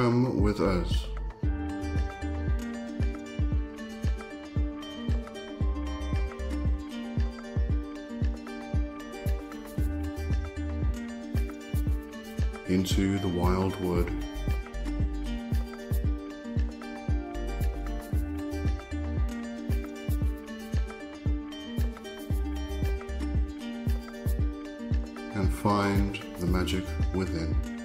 Come with us. Into the Wyldwood. and find the magic within.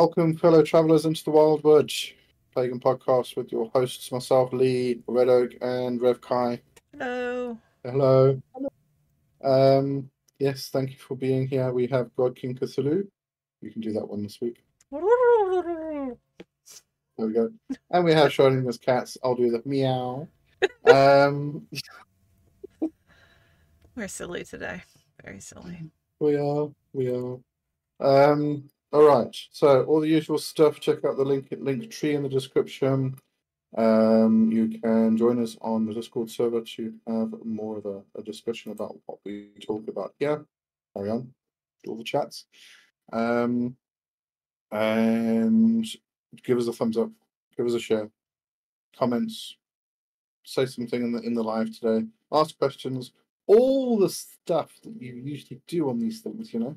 Welcome, fellow travelers, into the Wyldwood Pagan Podcast with your hosts, myself, Lee, Red Oak, and Rev Kai. Hello. Hello. Um, yes, thank you for being here. We have God King Cthulhu. You can do that one this week. There we go. And we have Schrodinger's cats. I'll do the meow. Um, We're silly today. Very silly. we are. We are. Um, all right. So all the usual stuff. Check out the link Linktree in the description. Um, you can join us on the Discord server to have more of a, a discussion about what we talk about here. Carry on. Do all the chats. Um, and give us a thumbs up. Give us a share. Comments. Say something in the in the live today. Ask questions. All the stuff that you usually do on these things, you know.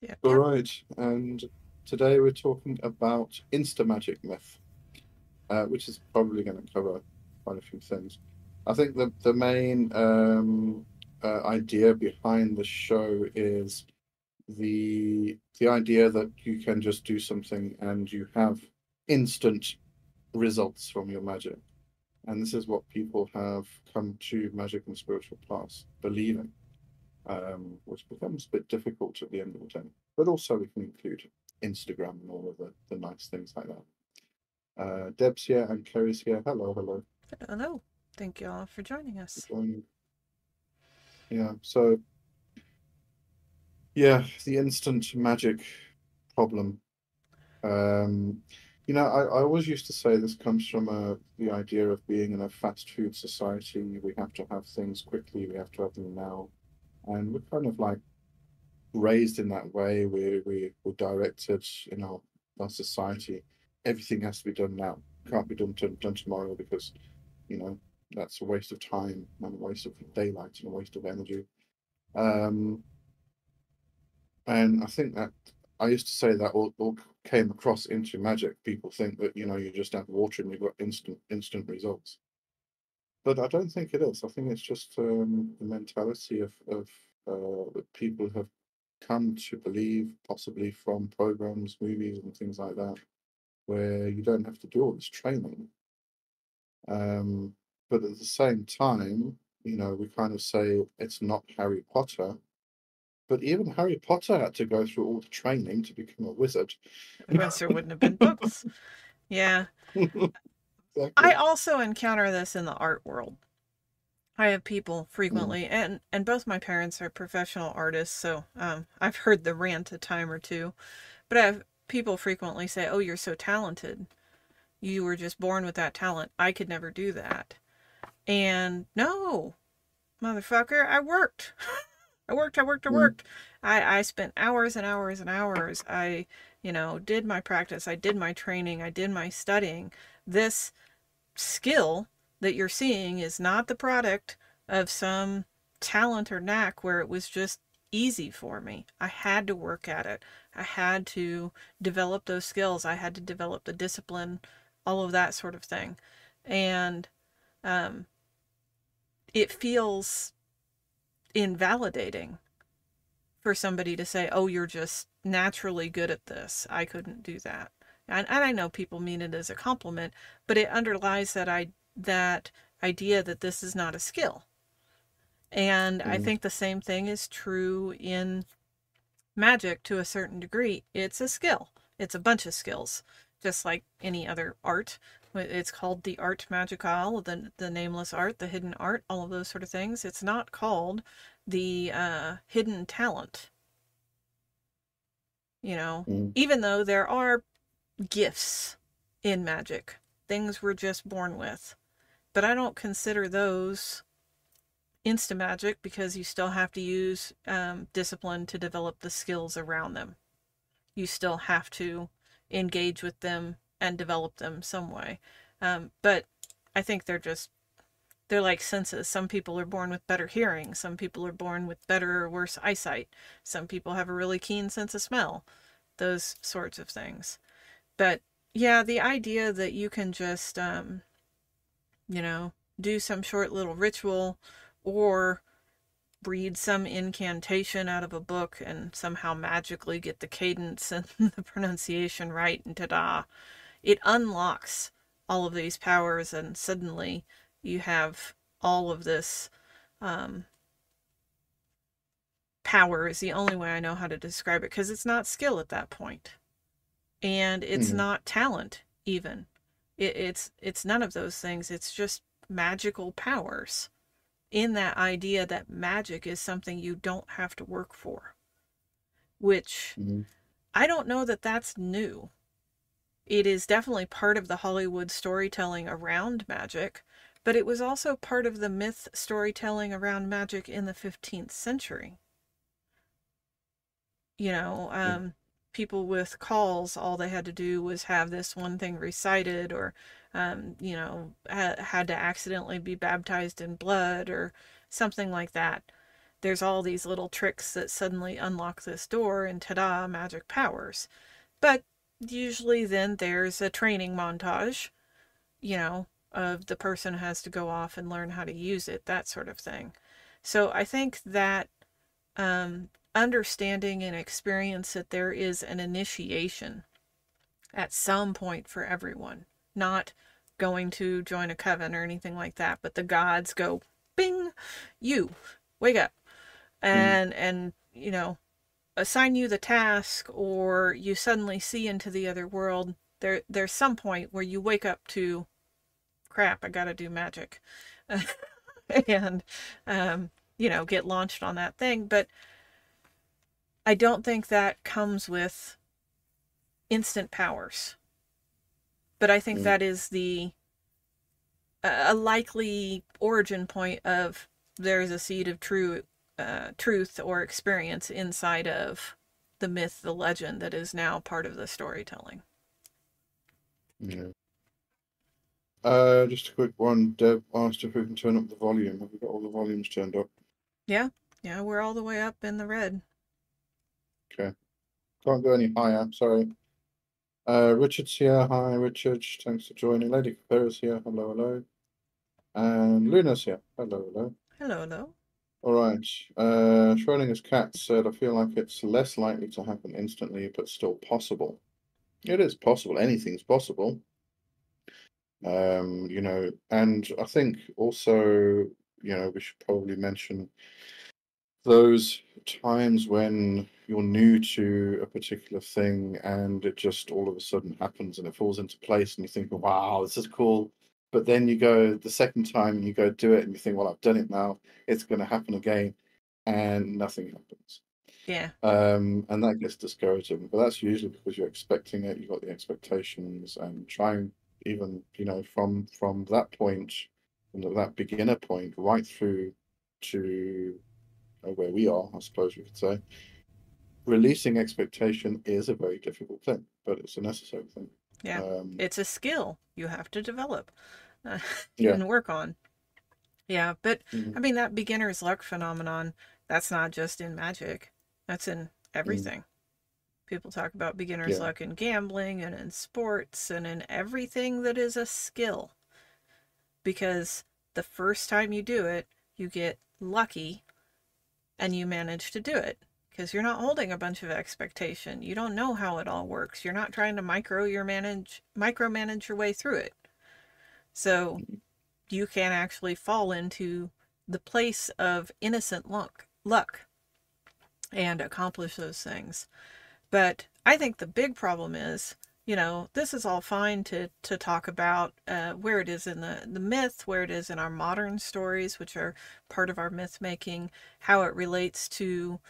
Yeah. All right, and today we're talking about Insta Magic Myth, uh, which is probably going to cover quite a few things. I think the the main um, uh, idea behind the show is the the idea that you can just do something and you have instant results from your magic, and this is what people have come to magic and spiritual paths believing um, which becomes a bit difficult at the end of the day. But also we can include Instagram and all of the, the nice things like that. Uh, Deb's here and Kerry's here. Hello, hello. Hello. Thank you all for joining us. Joining. Yeah, so yeah, the instant magic problem. Um, you know, I, I always used to say this comes from uh, the idea of being in a fast food society. We have to have things quickly. We have to have them now and we're kind of like raised in that way. We we we're directed in our our society. Everything has to be done now. Can't be done to, done tomorrow because you know that's a waste of time and a waste of daylight and a waste of energy. Um, and I think that I used to say that all, all came across into magic. People think that you know you just add water and you've got instant instant results but I don't think it is. I think it's just um, the mentality of, of uh, that people have come to believe, possibly from programs, movies, and things like that, where you don't have to do all this training. Um, but at the same time, you know, we kind of say it's not Harry Potter. But even Harry Potter had to go through all the training to become a wizard. Otherwise, there wouldn't have been books. Yeah. Exactly. I also encounter this in the art world. I have people frequently, and and both my parents are professional artists, so um, I've heard the rant a time or two. But I have people frequently say, "Oh, you're so talented. You were just born with that talent. I could never do that." And no, motherfucker, I worked. I worked, I worked, I Mm. worked. I, I spent hours and hours and hours. I, you know, did my practice, I did my training, I did my studying. This skill that you're seeing is not the product of some talent or knack where it was just easy for me. I had to work at it. I had to develop those skills. I had to develop the discipline, all of that sort of thing. And um, it feels invalidating for somebody to say, oh, you're just naturally good at this. I couldn't do that. And, and I know people mean it as a compliment, but it underlies that I that idea that this is not a skill. And I Mhm. think the same thing is true in magic to a certain degree. It's a skill. It's a bunch of skills, just like any other art. It's called the art magical, the the nameless art, the hidden art, all of those sort of things. It's not called the uh, hidden talent. You know, Mm. even though there are gifts in magic, things we're just born with, but I don't consider those insta magic because you still have to use um, discipline to develop the skills around them. You still have to engage with them and develop them some way. Um, but I think they're just they're like senses. Some people are born with better hearing. Some people are born with better or worse eyesight. Some people have a really keen sense of smell. Those sorts of things. But yeah, the idea that you can just, um, you know, do some short little ritual or read some incantation out of a book and somehow magically get the cadence and the pronunciation right and ta-da. It unlocks all of these powers and suddenly you have all of this um, power is the only way I know how to describe it because it's not skill at that point, and it's mm-hmm. not talent even. It, it's it's none of those things. It's just magical powers. In that idea that magic is something you don't have to work for, which mm-hmm. I don't know that that's new. It is definitely part of the Hollywood storytelling around magic, but it was also part of the myth storytelling around magic in the 15th century you know um. People with cauls all they had to do was have this one thing recited or um, you know ha- had to accidentally be baptized in blood or something like that. There's all these little tricks that suddenly unlock this door and ta-da magic powers. But usually then there's a training montage you know of the person has to go off and learn how to use it that sort of thing. So i think that um, understanding and experience that there is an initiation at some point for everyone, not going to join a coven or anything like that, but the gods go, bing, you, wake up. Hmm. And, mm. and, you know, assign you the task or you suddenly see into the other world. There, there's some point where you wake up to, crap, I gotta do magic. and, um, you know, get launched on that thing. But I don't think that comes with instant powers. But I think mm. that is the a likely origin point of there's a seed of true uh, truth or experience inside of the myth, the legend that is now part of the storytelling. Yeah. Uh, just a quick one. Deb asked if we can turn up the volume. Have we got all the volumes turned up? Yeah, yeah, we're all the way up in the red. Okay. Can't go any higher, sorry. Uh, Richard's here. Hi, Richard. Thanks for joining. Lady Capera's here. Hello, hello. And Luna's here. Hello, hello. Hello, hello. All right. Uh, Schrodinger's cat said, I feel like it's less likely to happen instantly, but still possible. It is possible. Anything's possible. Um, you know, and I think also, you know, we should probably mention those times when you're new to a particular thing and it just all of a sudden happens and it falls into place and you think, wow, this is cool. But then you go the second time and you go do it and you think, well, I've done it now. It's going to happen again. And nothing happens. Yeah. Um, and that gets discouraging. But that's usually because you're expecting it. You've got the expectations and trying even, you know, from from that point, from that beginner point right through to where we are, I suppose you could say, releasing expectation is a very difficult thing, but it's a necessary thing. Yeah, um, it's a skill you have to develop uh, yeah. and work on. Yeah, but mm-hmm. I mean that beginner's luck phenomenon. That's not just in magic. That's in everything. Mm. People talk about beginner's yeah. luck in gambling and in sports and in everything that is a skill. Because the first time you do it, you get lucky and you manage to do it because you're not holding a bunch of expectation. You don't know how it all works. You're not trying to micro your manage micromanage your way through it. So you can actually fall into the place of innocent luck luck and accomplish those things. But I think the big problem is you know, this is all fine to, to talk about uh, where it is in the, the myth, where it is in our modern stories, which are part of our myth making, how it relates to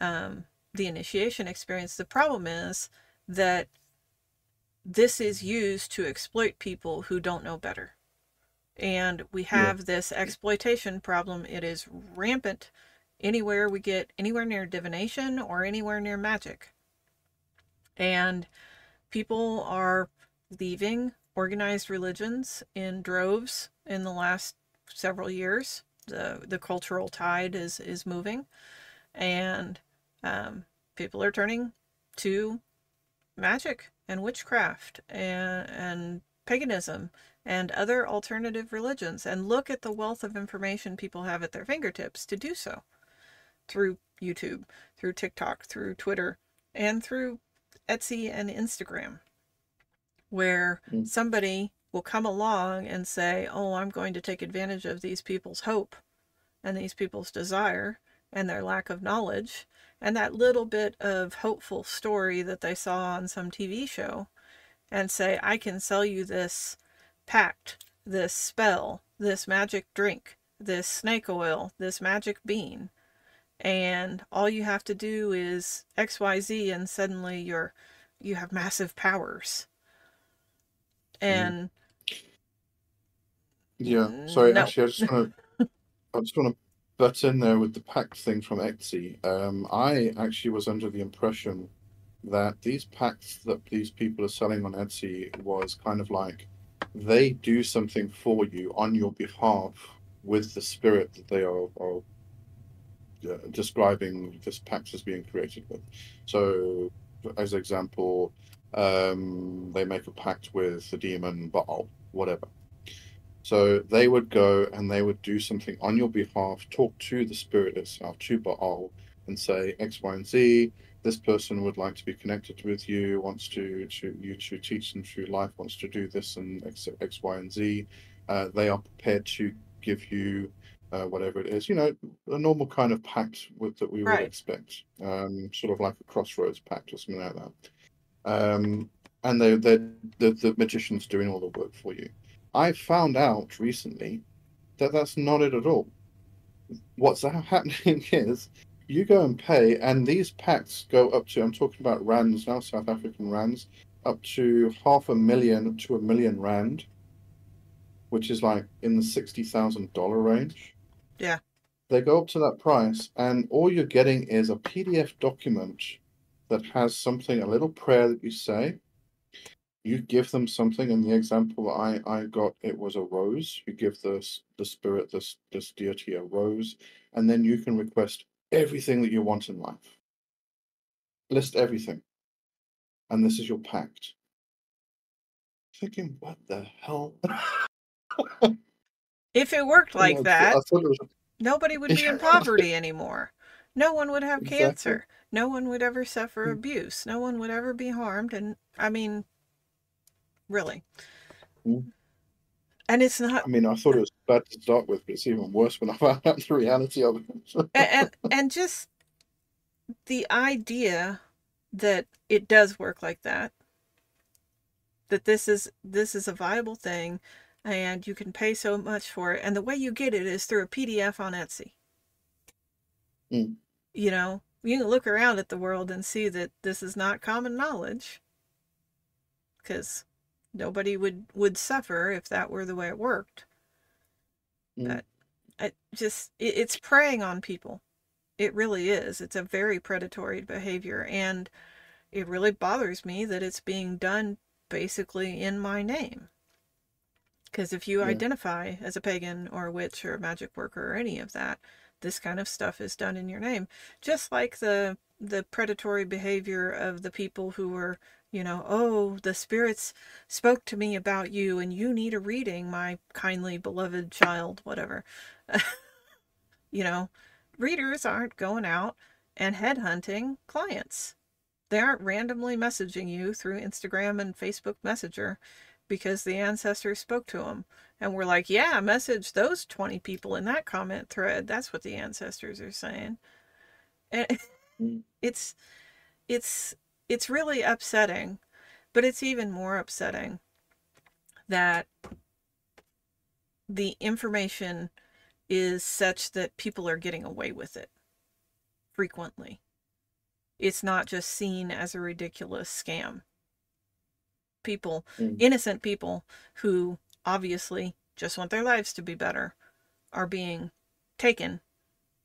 um, the initiation experience. The problem is that this is used to exploit people who don't know better. And we have yeah. this exploitation problem. It is rampant anywhere we get anywhere near divination or anywhere near magic. And people are leaving organized religions in droves in the last several years. The the cultural tide is is moving, and um, people are turning to magic and witchcraft and and paganism and other alternative religions and look at the wealth of information people have at their fingertips to do so. through YouTube, through TikTok, through Twitter, and through Etsy and Instagram, where Mm. somebody will come along and say, Oh, I'm going to take advantage of these people's hope and these people's desire and their lack of knowledge and that little bit of hopeful story that they saw on some TV show and say, I can sell you this pact, this spell, this magic drink, this snake oil, this magic bean. And all you have to do is XYZ and suddenly you're you have massive powers. And Yeah. Sorry, No. actually, I just want to, I just want to butt in there with the pact thing from Etsy. Um, I actually was under the impression that these packs that these people are selling on Etsy was kind of like they do something for you on your behalf with the spirit that they are, are uh, describing this pact as being created with. So, as example, um, they make a pact with the demon Baal, whatever. So they would go and they would do something on your behalf, talk to the spirit itself, to Baal, and say X, Y, and Z. This person would like to be connected with you, wants to, to you to teach them through life, wants to do this and X, X Y, and Z. Uh, they are prepared to give you uh, whatever it is, you know, a normal kind of pact with, that we would Right. expect, um, sort of like a crossroads pact or something like that. Um, and they, they, the, the magician's doing all the work for you. I found out recently that that's not it at all. What's happening is you go and pay, and these packs go up to, I'm talking about rands now, South African rands, up to half a million to a million rand, which is like in the $60,000 range. Yeah. They go up to that price, and all you're getting is a PDF document that has something, a little prayer that you say, you give them something in the example I, I got it was a rose. You give this the spirit this this deity a rose and then you can request everything that you want in life. List everything. And this is your pact. Thinking what the hell if it worked like I that, was nobody would be in poverty anymore. No one would have Exactly. cancer. No one would ever suffer Mm. abuse. No one would ever be harmed. And I mean, really. Mm. And it's not I mean I thought it was bad to start with but it's even worse when I found out the reality of it and, and and just the idea that it does work like that that this is this is a viable thing and you can pay so much for it and the way you get it is through a pdf on etsy. Mm. you know you can look around at the world and see that this is not common knowledge because nobody would would suffer if that were the way it worked. Mm. but I just it, it's preying on people. It really is. It's a very predatory behavior and it really bothers me that it's being done basically in my name because if you Yeah. identify as a pagan or a witch or a magic worker or any of that this kind of stuff is done in your name. Just like the the predatory behavior of the people who were you know oh the spirits spoke to me about you and you need a reading my kindly beloved child whatever. You know readers aren't going out and headhunting clients. They aren't randomly messaging you through instagram and facebook messenger because the ancestors spoke to them and we're like yeah message those 20 people in that comment thread. That's what the ancestors are saying. And Mm. it's it's it's really upsetting but it's even more upsetting that the information is such that people are getting away with it frequently. It's not just seen as a ridiculous scam people Mm. innocent people who obviously just want their lives to be better are being taken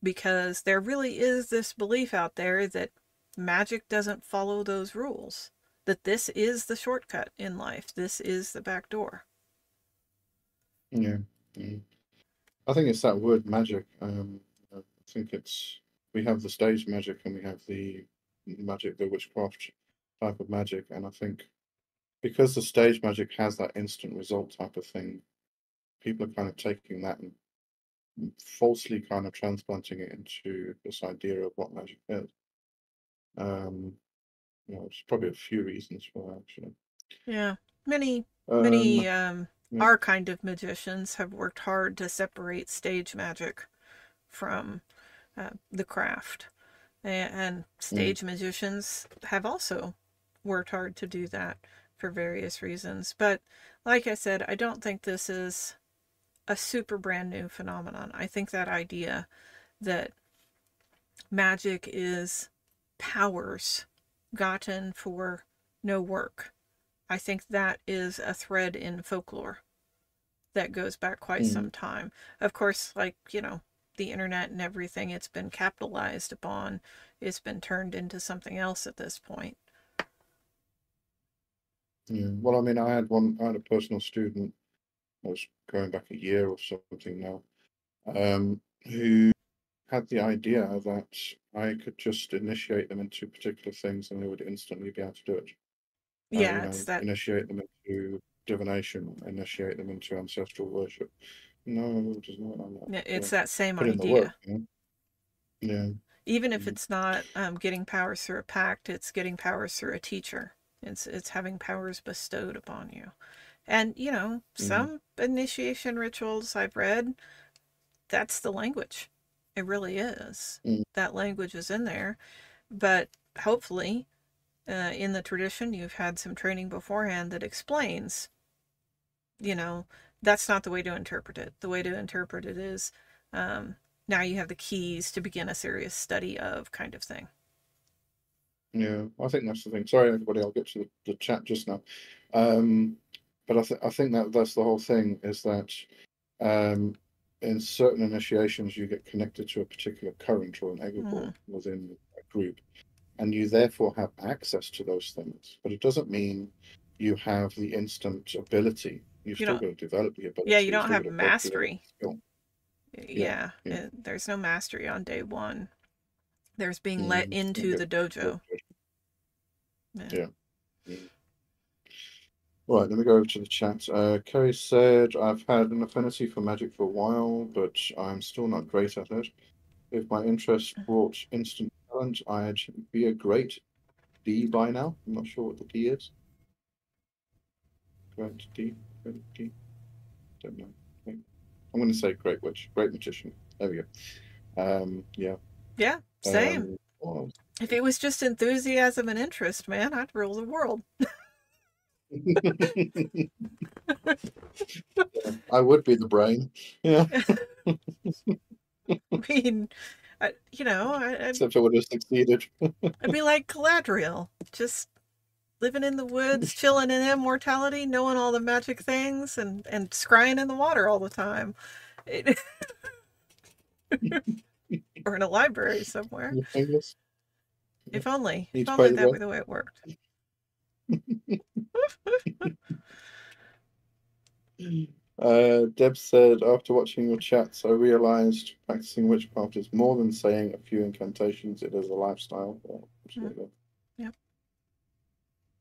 because there really is this belief out there that magic doesn't follow those rules that this is the shortcut in life this is the back door Yeah. mm. I think it's that word magic. Um, I think it's we have the stage magic and we have the magic, the witchcraft type of magic, and I think because the stage magic has that instant result type of thing, people are kind of taking that and falsely kind of transplanting it into this idea of what magic is. Um, you know, there's probably a few reasons for that, actually. Yeah, many Um, many um, yeah. our kind of magicians have worked hard to separate stage magic from uh, the craft, and stage magicians have also worked hard to do that for various reasons. But like I said, I don't think this is a super brand new phenomenon. I think that idea that magic is powers gotten for no work. I think that is a thread in folklore that goes back quite Mm. some time. Of course, like, you know, the internet and everything, it's been capitalized upon, it's been turned into something else at this point. Yeah. Well, I mean, I had one, I had a personal student, I was going back a year or something now, um, who had the idea that I could just initiate them into particular things and they would instantly be able to do it. Uh, Yeah, know, it's that initiate them into divination, initiate them into ancestral worship. No, it doesn't like that. it's So that same work, idea. you know? Yeah. Even if Mm. it's not um, getting powers through a pact, it's getting powers through a teacher. It's it's having powers bestowed upon you. And you know, Mhm. some initiation rituals I've read, that's the language. It really is. Mm. That language is in there. But hopefully, uh, in the tradition, you've had some training beforehand that explains, you know, that's not the way to interpret it. The way to interpret it is um, now you have the keys to begin a serious study of kind of thing. Yeah, I think that's the thing. Sorry, everybody, I'll get to the, the chat just now. Um, but I, th I think that that's the whole thing is that um, in certain initiations, you get connected to a particular current or an egregore within a group, and you therefore have access to those things. But it doesn't mean you have the instant ability. You've You still got to develop the ability. Yeah, you don't have mastery. skill. Yeah, yeah. it- there's no mastery on day one. There's being let Mm, into okay. the dojo. Yeah. Yeah. Right, let me go over to the chat. Uh, Kerry said, I've had an affinity for magic for a while, but I'm still not great at it. If my interest brought instant talent, I'd be a great D by now. I'm not sure what the D is. Great D, great D. Don't know. Okay. I'm going to say great witch, great magician. There we go. Um, yeah. Yeah, same. Um, If it was just enthusiasm and interest, man, I'd rule the world. I would be the brain. Yeah. I mean, I, you know, I, I'd, Except I would have succeeded. I'd be like Galadriel, just living in the woods, chilling in immortality, knowing all the magic things, and and scrying in the water all the time. It- or in a library somewhere. Your. If only. Need If only that bill. were the way it worked. Uh, Deb said, after watching your chats, I realized practicing witchcraft is more than saying a few incantations. It is a lifestyle. Yeah, absolutely. Yep.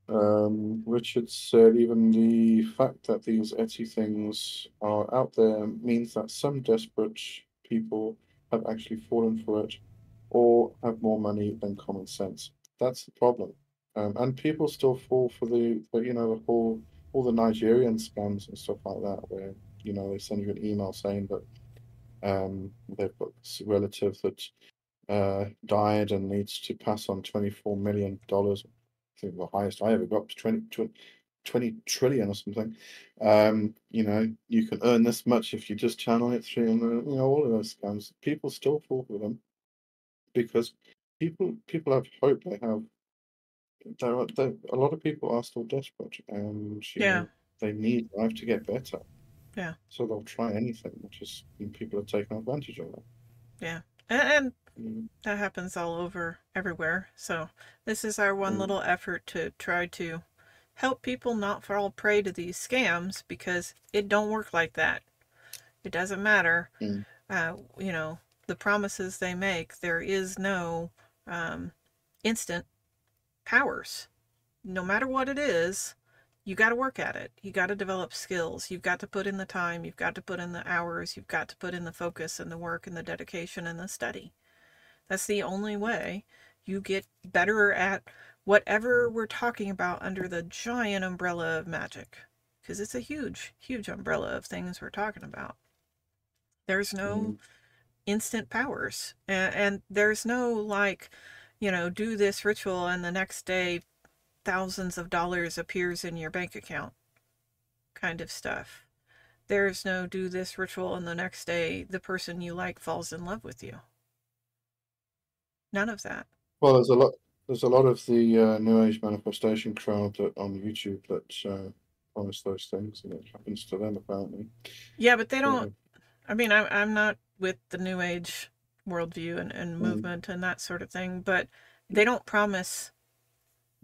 Um, Richard said, even the fact that these Etsy things are out there means that some desperate people have actually fallen for it or have more money than common sense. That's the problem. Um, and people still fall for the, the, you know, the whole all the Nigerian scams and stuff like that, where you know they send you an email saying that um, they've got this relative that uh, died and needs to pass on twenty four million dollars. I think the highest I ever got was 20, 20, 20 trillion or something. Um, you know, you can earn this much if you just channel it through, and you know all of those scams. People still fall for them because people people have hope. They have there are there, a lot of people are still desperate and you Yeah. know, they need life to get better. Yeah. So they'll try anything, which is people are taking advantage of that. And, and Mm, that happens all over everywhere. So this is our one Mm. little effort to try to help people not fall prey to these scams because it don't work like that. It doesn't matter. Mm. Uh, you know, the promises they make, there is no um, instant powers. No matter what it is, you got to work at it. You got to develop skills. You've got to put in the time. You've got to put in the hours. You've got to put in the focus and the work and the dedication and the study. That's the only way you get better at whatever we're talking about under the giant umbrella of magic. Because it's a huge, huge umbrella of things we're talking about. There's no mm. instant powers. And, and there's no, like, you know, do this ritual and the next day thousands of dollars appears in your bank account kind of stuff. There's no do this ritual and the next day the person you like falls in love with you. None of that. Well, there's a lot. There's a lot of the uh, New Age manifestation crowd that on YouTube that uh, promise those things, and it happens to them apparently. Yeah, but they don't. I mean, I'm I'm not with the New Age worldview and, and mm. movement mm. and that sort of thing, but they don't promise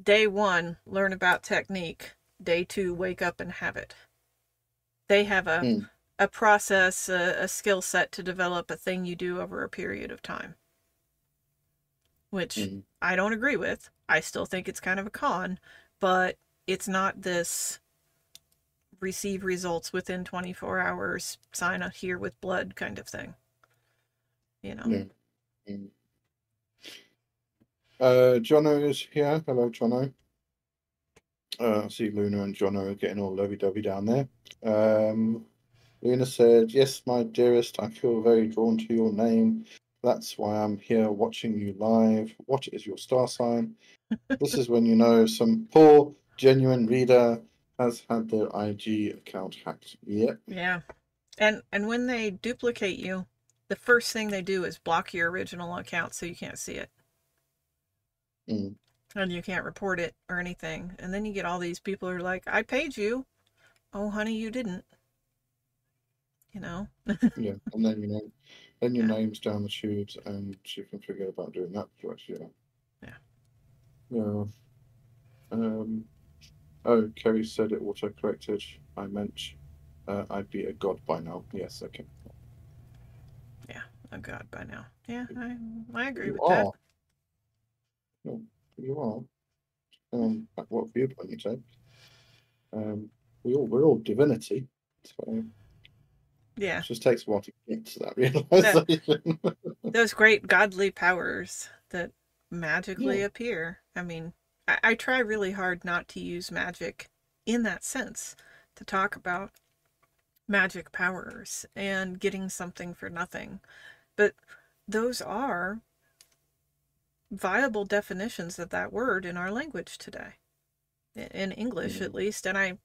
day one, learn about technique. Day two, wake up and have it. They have a mm. a process, a, a skill set to develop a thing you do over a period of time. Which mm. I don't agree with. I still think it's kind of a con, but it's not this receive results within 24 hours, sign up here with blood kind of thing. You know. Yeah. Mm. Uh, Jono is here. Hello, Jono. Uh, I see Luna and Jono are getting all lovey-dovey down there. Um, Luna said, Yes, my dearest, I feel very drawn to your name. That's why I'm here watching you live. What is your star sign? this is when you know some poor, genuine reader has had their IG account hacked. Yep. Yeah. And and when they duplicate you, the first thing they do is block your original account so you can't see it. Mm. And you can't report it or anything. And then you get all these people who are like, I paid you. Oh, honey, you didn't. You know? yeah. And then, you know, then your yeah. name's down the tubes and you can forget about doing that for us, yeah. Yeah. Yeah. Um, oh, Kerry said it auto corrected. I meant uh, I'd be a god by now. Yes, okay. Yeah, a god by now. Yeah, I, I agree you with are. that. No, you are. Um, what viewpoint you take. Um, we all we're all divinity, so yeah, it just takes a while to get to that realization. those great godly powers that magically yeah. appear. I mean, I, I try really hard not to use magic in that sense to talk about magic powers and getting something for nothing, but those are viable definitions of that word in our language today, in English mm-hmm. at least, and I'm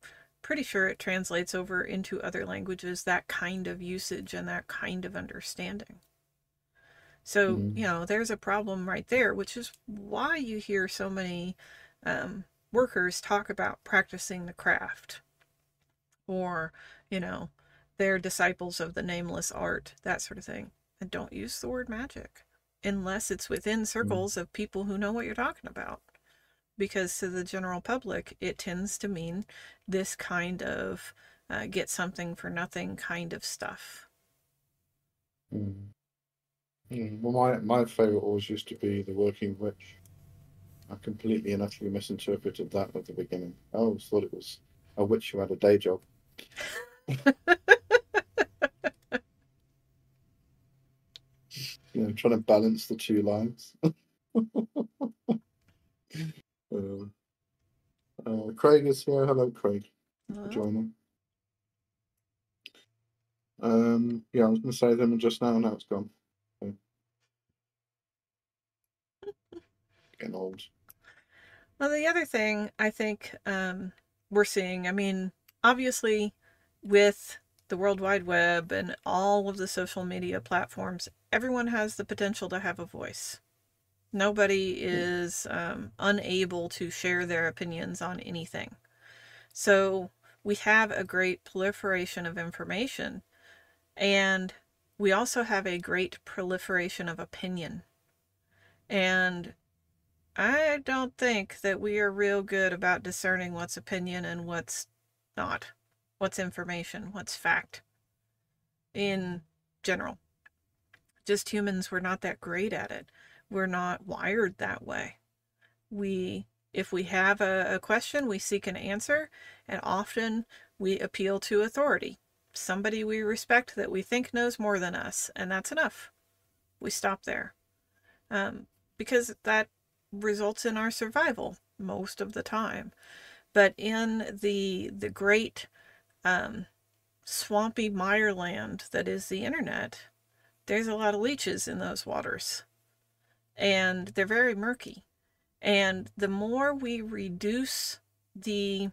pretty sure it translates over into other languages that kind of usage and that kind of understanding. So, mm-hmm. you know, there's a problem right there, which is why you hear so many um, workers talk about practicing the craft or, you know, they're disciples of the nameless art, that sort of thing. And don't use the word magic unless it's within mm. circles of people who know what you're talking about. Because to the general public, it tends to mean this kind of uh, get something for nothing kind of stuff. Mm. Mm. Well, my, my favourite always used to be The Working Witch. I completely and utterly misinterpreted that at the beginning. I always thought it was a witch who had a day job. you know, trying to balance the two lines. uh, uh, Craig is here. Hello, Craig. Hello. Joining. Um, yeah, I was going to say them just now. Now it's gone. Okay. Getting old. Well, the other thing I think um, we're seeing, I mean, obviously, with the World Wide Web and all of the social media platforms, everyone has the potential to have a voice. Nobody is um, unable to share their opinions on anything. So we have a great proliferation of information, and we also have a great proliferation of opinion. And I don't think that we are real good about discerning what's opinion and what's not what's information, what's fact in general. Just humans, we're not that great at it. We're not wired that way. We If we have a, a question, we seek an answer, and often we appeal to authority. Somebody we respect that we think knows more than us, and that's enough. We stop there. Um, because that results in our survival most of the time. But in the the great um, swampy mireland that is the internet, there's a lot of leeches in those waters. And they're very murky. And the more we reduce the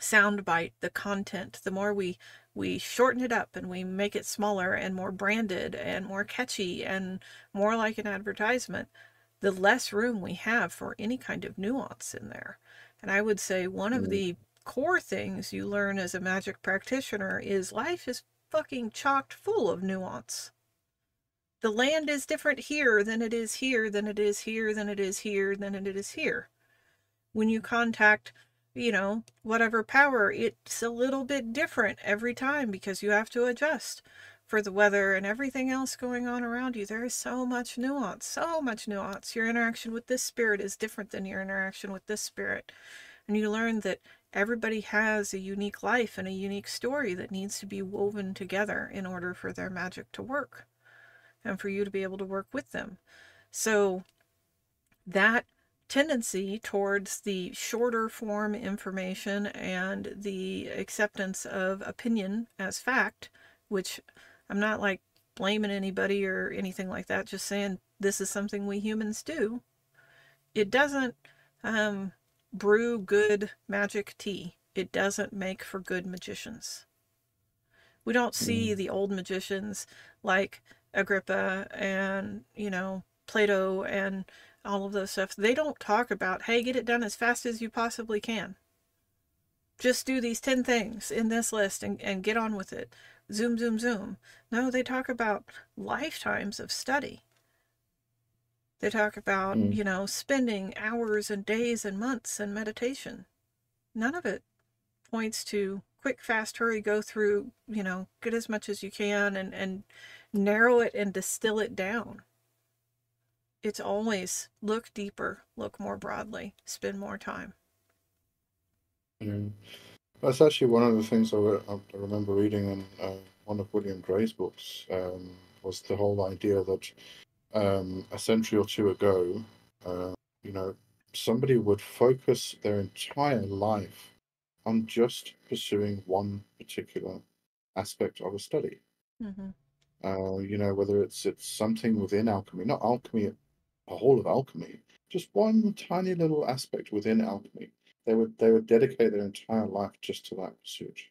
soundbite, the content, the more we we shorten it up and we make it smaller and more branded and more catchy and more like an advertisement, the less room we have for any kind of nuance in there. And I would say one of mm. the core things you learn as a magic practitioner is life is fucking chocked full of nuance. The land is different here than it is here, than it is here, than it is here, than it is here. When you contact, you know, whatever power, it's a little bit different every time because you have to adjust for the weather and everything else going on around you. There is so much nuance, so much nuance. Your interaction with this spirit is different than your interaction with this spirit. And you learn that everybody has a unique life and a unique story that needs to be woven together in order for their magic to work and for you to be able to work with them. So that tendency towards the shorter form information and the acceptance of opinion as fact, which I'm not like blaming anybody or anything like that, just saying this is something we humans do. It doesn't um, brew good magic tea. It doesn't make for good magicians. We don't see mm. the old magicians like Agrippa and, you know, Plato and all of those stuff. They don't talk about, hey, get it done as fast as you possibly can. Just do these 10 things in this list and, and get on with it zoom, zoom, zoom. No, they talk about lifetimes of study. They talk about, mm. you know, spending hours and days and months in meditation. None of it points to quick, fast, hurry, go through, you know, get as much as you can and, and narrow it and distill it down. It's always look deeper, look more broadly, spend more time. Mm. That's actually one of the things I, I remember reading in uh, one of William Gray's books um, was the whole idea that um, a century or two ago, uh, you know, somebody would focus their entire life on just pursuing one particular aspect of a study. Mm-hmm. Uh, you know, whether it's it's something within alchemy, not alchemy, a whole of alchemy, just one tiny little aspect within alchemy they would they would dedicate their entire life just to that pursuit.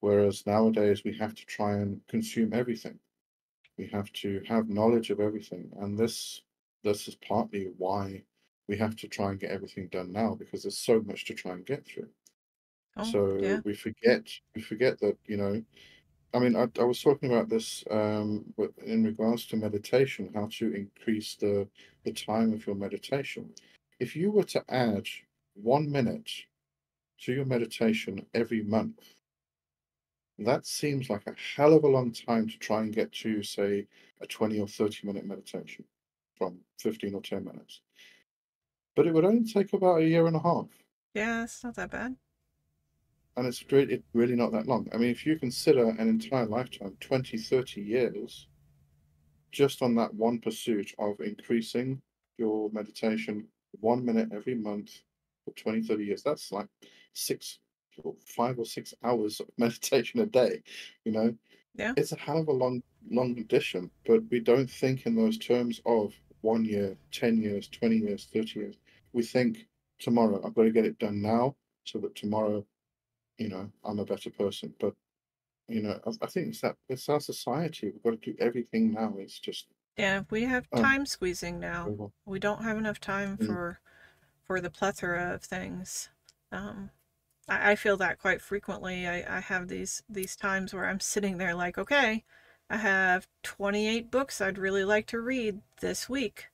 Whereas nowadays we have to try and consume everything. We have to have knowledge of everything, and this this is partly why we have to try and get everything done now because there's so much to try and get through. Oh, so yeah. we forget we forget that you know I mean, I, I was talking about this um, in regards to meditation, how to increase the the time of your meditation. If you were to add one minute to your meditation every month, that seems like a hell of a long time to try and get to, say, a 20 or 30 minute meditation from 15 or 10 minutes. But it would only take about a year and a half. Yeah, it's not that bad. And it's really, really not that long. I mean, if you consider an entire lifetime, 20, 30 years, just on that one pursuit of increasing your meditation one minute every month for 20, 30 years. That's like six, five or six hours of meditation a day, you know? Yeah. It's a hell of a long, long addition, but we don't think in those terms of one year, 10 years, 20 years, 30 years. We think tomorrow, I've got to get it done now so that tomorrow, you know, I'm a better person. But, you know, I, I think it's that it's our society. We've got to do everything now. It's just yeah, we have um, time um, squeezing now. We don't have enough time mm. for for the plethora of things. Um, I, I, feel that quite frequently. I, I have these these times where I'm sitting there like, okay, I have 28 books I'd really like to read this week.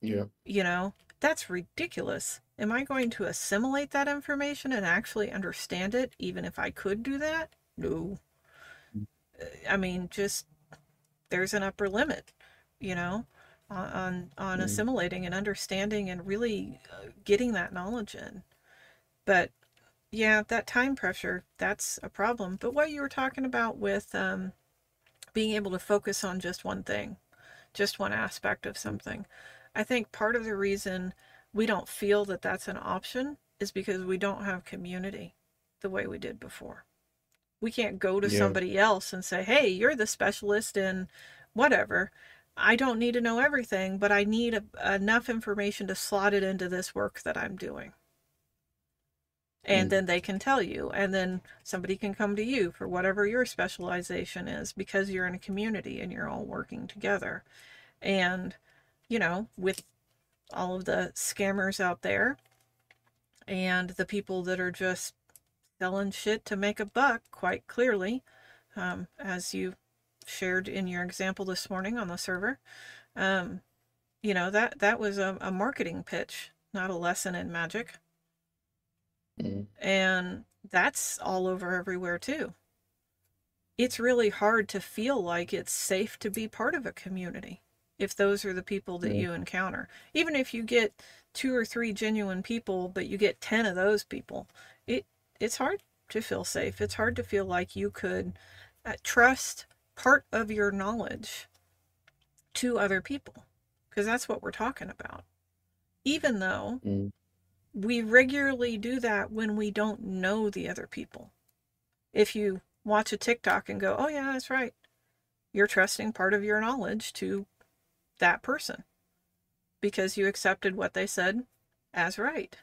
Yeah. You know, that's ridiculous. Am I going to assimilate that information and actually understand it, even if I could do that? No. I mean, just there's an upper limit, you know? on on Mm. assimilating and understanding and really uh, getting that knowledge in. But yeah, that time pressure, that's a problem. But what you were talking about with um, being able to focus on just one thing, just one aspect of something, I think part of the reason we don't feel that that's an option is because we don't have community the way we did before. We can't go to Yeah. somebody else and say, hey, you're the specialist in whatever. I don't need to know everything, but I need a, enough information to slot it into this work that I'm doing. And Mm. then they can tell you, and then somebody can come to you for whatever your specialization is because you're in a community and you're all working together. And, you know, with all of the scammers out there and the people that are just selling shit to make a buck, quite clearly, um, as you shared in your example this morning on the server. Um, you know that that was a, a marketing pitch, not a lesson in magic, Mm. and that's all over everywhere too. It's really hard to feel like it's safe to be part of a community if those are the people that Yeah. you encounter. Even if you get two or three genuine people, but you get 10 of those people, it it's hard to feel safe. It's hard to feel like you could uh, trust part of your knowledge to other people because that's what we're talking about. Even though Mm. we regularly do that when we don't know the other people. If you watch a TikTok and go, oh, yeah, that's right, you're trusting part of your knowledge to that person because you accepted what they said as right.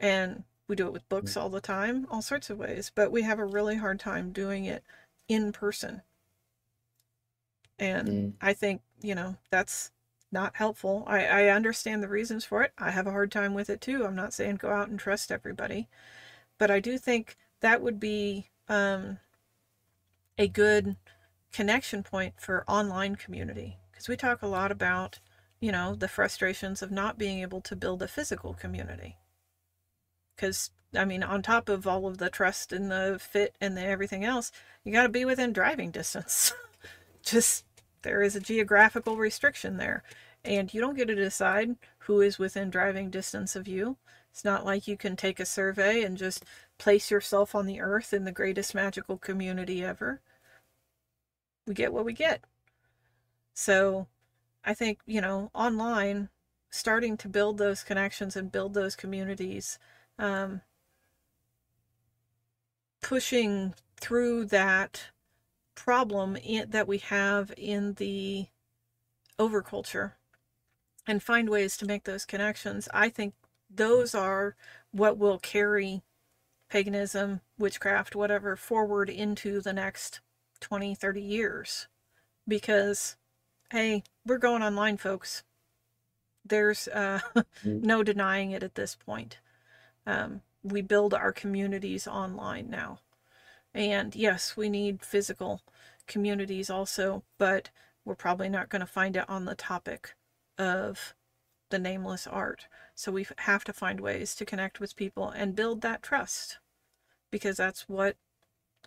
And we do it with books all the time, all sorts of ways, but we have a really hard time doing it in person. And Mm. I think, you know, that's not helpful. I, I understand the reasons for it. I have a hard time with it too. I'm not saying go out and trust everybody. But I do think that would be um, a good connection point for online community. Because we talk a lot about, you know, the frustrations of not being able to build a physical community. Because, I mean, on top of all of the trust and the fit and the everything else, you got to be within driving distance. Just there is a geographical restriction there. And you don't get to decide who is within driving distance of you. It's not like you can take a survey and just place yourself on the earth in the greatest magical community ever. We get what we get. So I think, you know, online, starting to build those connections and build those communities, um, pushing through that problem in, that we have in the overculture and find ways to make those connections. I think those are what will carry paganism, witchcraft, whatever, forward into the next 20, 30 years. Because, hey, we're going online, folks. There's uh, Mm. no denying it at this point. Um, we build our communities online now. And yes, we need physical communities also, but we're probably not going to find it on the topic of the nameless art. So we have to find ways to connect with people and build that trust because that's what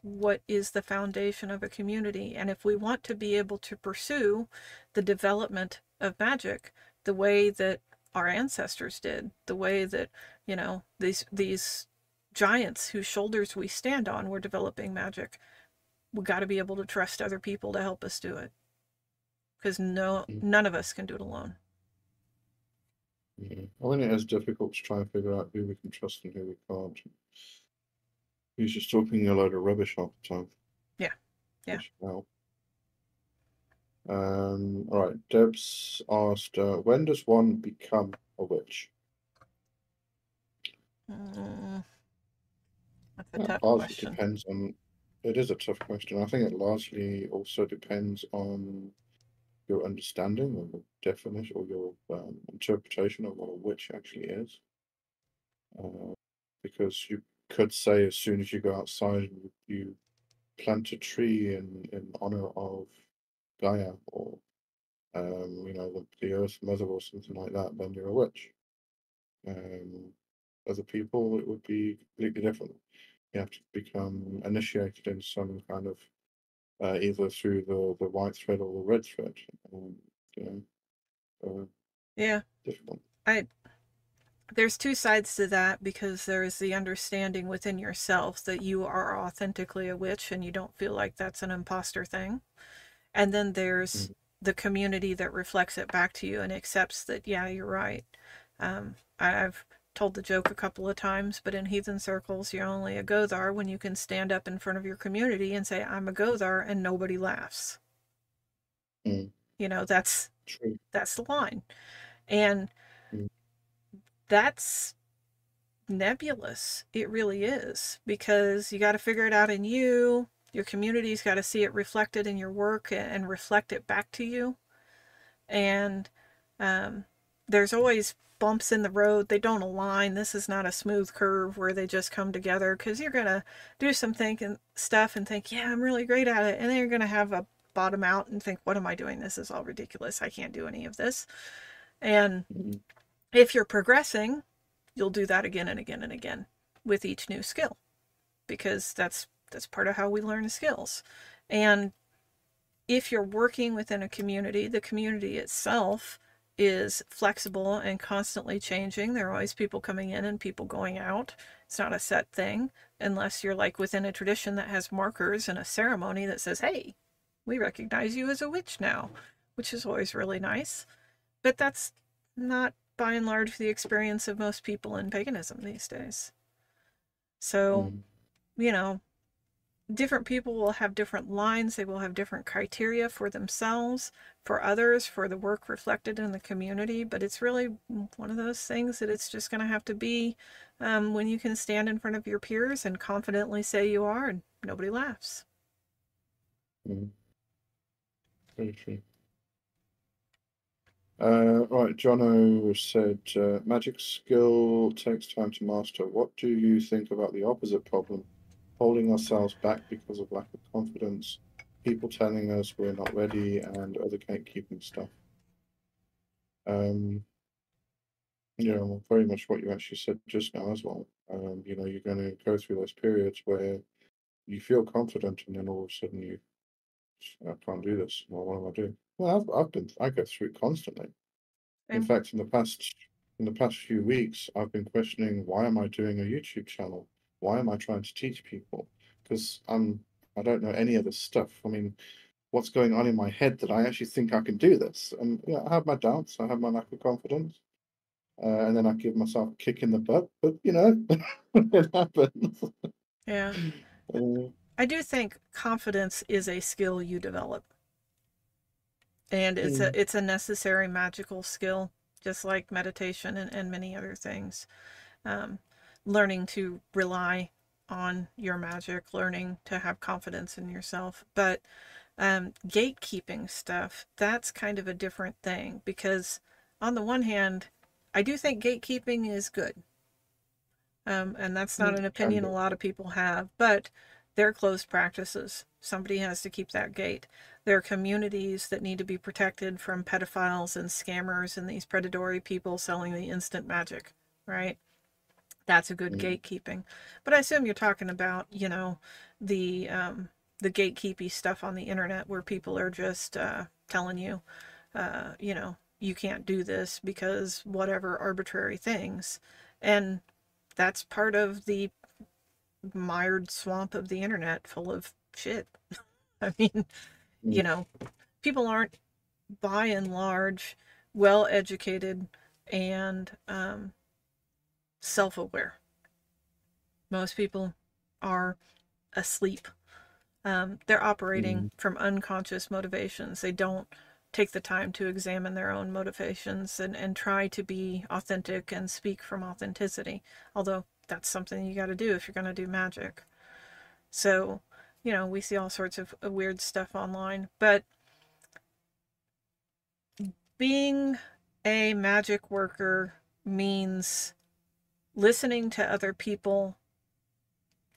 what is the foundation of a community. And if we want to be able to pursue the development of magic the way that our ancestors did, the way that, you know, these these giants whose shoulders we stand on were developing magic, we got to be able to trust other people to help us do it. Because no, Mm. none of us can do it alone. Yeah. I think it is difficult to try and figure out who we can trust and who we can't. Who's just talking a load of rubbish half the time. Yeah. Yeah. Well. Um, all right. Deb's asked, uh, when does one become a witch? Mm, that's a That tough largely question. depends on. It is a tough question. I think it largely also depends on your understanding or the definition or your um, interpretation of what a witch actually is. Uh, because you could say as soon as you go outside you, you plant a tree in, in honor of Gaia or um, you know the, the Earth Mother or something like that, then you're a witch. Um, other people, it would be completely different. You have to become initiated in some kind of uh, either through the, the white thread or the red thread. Um, you know, uh, Yeah. difficult. I there's two sides to that because there's the understanding within yourself that you are authentically a witch and you don't feel like that's an imposter thing. And then there's Mhm. the community that reflects it back to you and accepts that, yeah, you're right. Um, I've told the joke a couple of times, but in heathen circles, you're only a Gothar when you can stand up in front of your community and say, I'm a Gothar, and nobody laughs. Mm. You know, that's True. that's the line. And Mm. That's nebulous. It really is because you got to figure it out in you. Your community's got to see it reflected in your work and reflect it back to you. And um, there's always bumps in the road. They don't align. This is not a smooth curve where they just come together because you're going to do some thinking stuff and think, yeah, I'm really great at it. And then you're going to have a bottom out and think, what am I doing? This is all ridiculous. I can't do any of this. And Mhm. If you're progressing, you'll do that again and again and again with each new skill because that's that's part of how we learn skills. And if you're working within a community, the community itself is flexible and constantly changing. There are always people coming in and people going out. It's not a set thing unless you're like within a tradition that has markers and a ceremony that says, "Hey, we recognize you as a witch now," which is always really nice. But that's not by and large the experience of most people in paganism these days. So, Mm. you know, different people will have different lines, they will have different criteria for themselves, for others, for the work reflected in the community, but it's really one of those things that it's just going to have to be um, when you can stand in front of your peers and confidently say you are and nobody laughs. Mm. Uh, right, Jono said, uh, magic skill takes time to master. What do you think about the opposite problem? Holding ourselves back because of lack of confidence, people telling us we're not ready, and other gatekeeping stuff. Um, you know, very much what you actually said just now as well. Um, you know, you're going to go through those periods where you feel confident, and then all of a sudden you I can't do this. Well, what am I doing? Well, I've, I've been, I go through it constantly. In fact, in the past, in the past few weeks, I've been questioning why am I doing a YouTube channel? Why am I trying to teach people? Because I'm, I don't know any of this stuff. I mean, what's going on in my head that I actually think I can do this? And yeah, I have my doubts. I have my lack of confidence. Uh, and then I give myself a kick in the butt. But you know, it happens. Yeah. Uh, I do think confidence is a skill you develop. And it's Mm. a it's a necessary magical skill, just like meditation and, and many other things. Um, learning to rely on your magic, learning to have confidence in yourself. But um, gatekeeping stuff, that's kind of a different thing because on the one hand, I do think gatekeeping is good. Um, and that's not Mm, an opinion a lot of people have, but they're closed practices. Somebody has to keep that gate. There are communities that need to be protected from pedophiles and scammers and these predatory people selling the instant magic, right? That's a good Mm. gatekeeping. But I assume you're talking about, you know, the um, the gatekeepy stuff on the internet where people are just uh, telling you, uh, you know, you can't do this because whatever arbitrary things, and that's part of the mired swamp of the internet full of shit. I mean, you Mm. know, people aren't by and large well educated and um, self aware. Most people are asleep. Um, they're operating from unconscious motivations. They don't take the time to examine their own motivations and, and try to be authentic and speak from authenticity. Although that's something you got to do if you're going to do magic. So, you know, we see all sorts of of weird stuff online. But being a magic worker means listening to other people,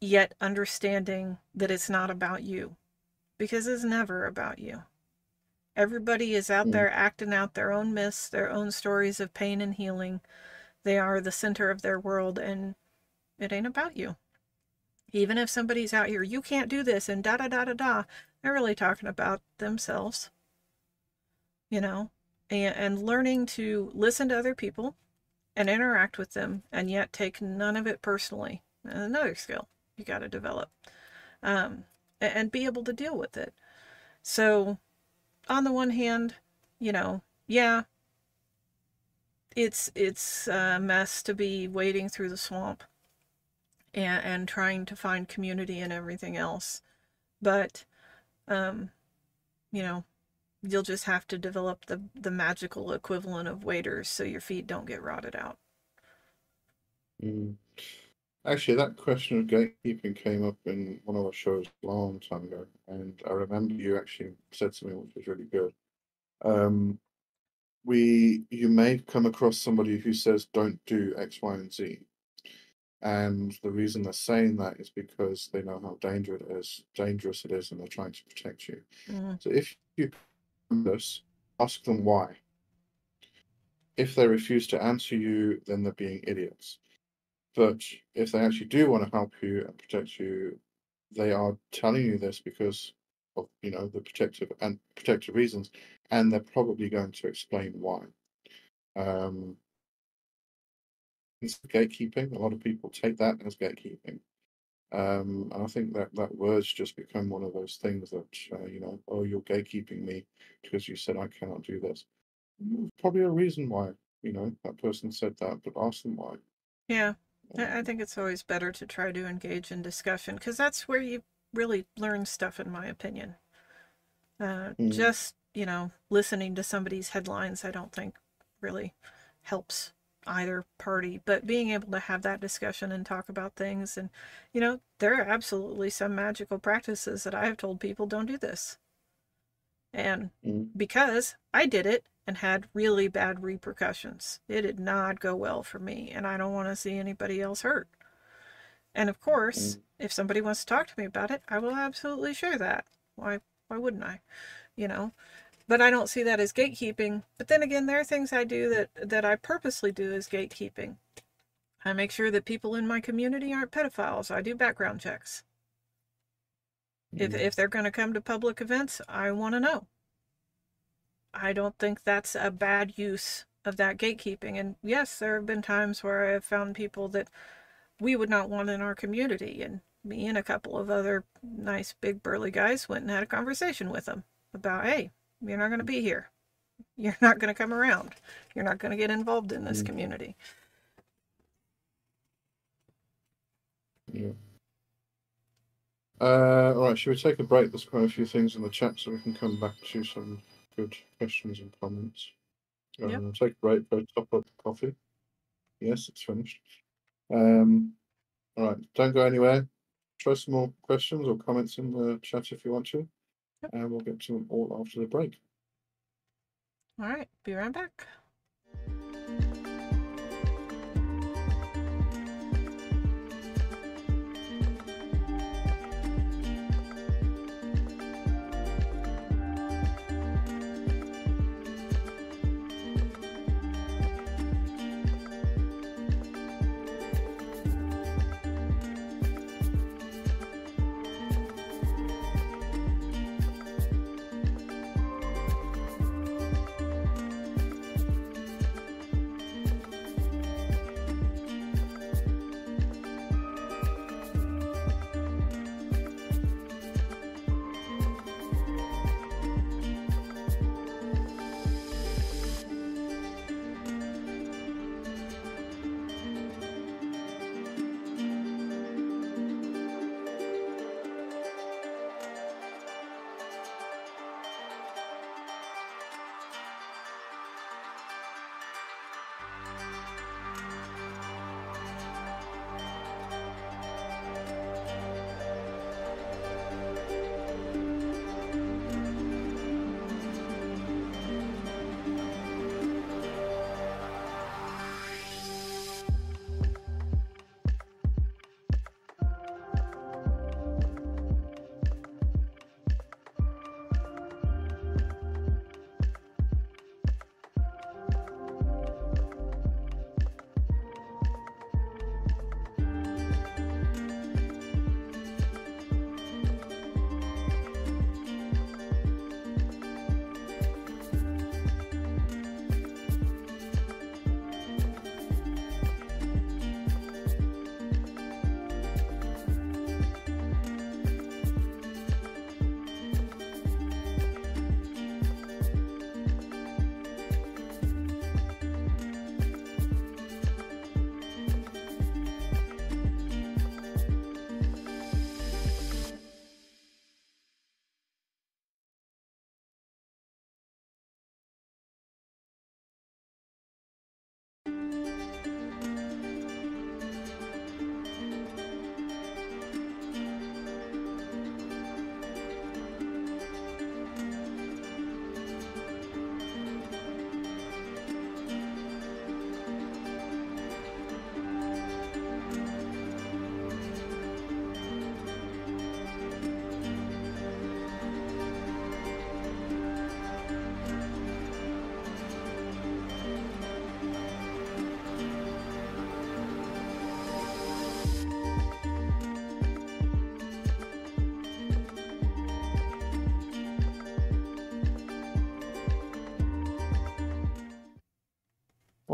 yet understanding that it's not about you. Because it's never about you. Everybody is out Mm. there acting out their own myths, their own stories of pain and healing. They are the center of their world, and it ain't about you. Even if somebody's out here, you can't do this, and da da da da da, they're really talking about themselves. You know? and, and learning to listen to other people and interact with them and yet take none of it personally. Another skill you got to develop um, and be able to deal with it. So, on the one hand, you know, yeah, it's it's a mess to be wading through the swamp and and trying to find community and everything else, but um, you know, you'll just have to develop the the magical equivalent of waders so your feet don't get rotted out. Mm. Actually, that question of gatekeeping came up in one of our shows a long time ago, and I remember you actually said something which was really good. Um, we, you may come across somebody who says, "Don't do X, Y, and Z," and the reason they're saying that is because they know how dangerous it is, dangerous it is, and they're trying to protect you. Mm. So if you this, ask them why. If they refuse to answer you, then they're being idiots. But if they actually do want to help you and protect you, they are telling you this because of you know the protective and protective reasons, and they're probably going to explain why. Um, it's gatekeeping. A lot of people take that as gatekeeping. Um, and I think that that word's just become one of those things that uh, you know, oh, you're gatekeeping me because you said I cannot do this. Probably a reason why you know that person said that, but ask them why. Yeah, I think it's always better to try to engage in discussion because that's where you really learn stuff, in my opinion. Uh, mm. Just, you know, listening to somebody's headlines, I don't think really helps either party. But being able to have that discussion and talk about things, and, you know, there are absolutely some magical practices that I have told people don't do this. And mm. because I did it, and had really bad repercussions. It did not go well for me, and I don't want to see anybody else hurt. And of course, mm. if somebody wants to talk to me about it, I will absolutely share that. Why why wouldn't I? You know? But I don't see that as gatekeeping. But then again, there are things I do that that I purposely do as gatekeeping. I make sure that people in my community aren't pedophiles. I do background checks. Mm. If if they're going to come to public events, I want to know. I don't think that's a bad use of that gatekeeping. And yes, there have been times where I have found people that we would not want in our community. And me and a couple of other nice, big, burly guys went and had a conversation with them about, hey, you're not going to be here. You're not going to come around. You're not going to get involved in this mm-hmm. community. Yeah. Uh, all right, should we take a break? There's quite a few things in the chat, so we can come back to some good questions and comments. Um, yep. Take a break go top up the coffee. Yes, it's finished. Um, all right, don't go anywhere. Try some more questions or comments in the chat if you want to. And we'll get to them all after the break. All right, be right back.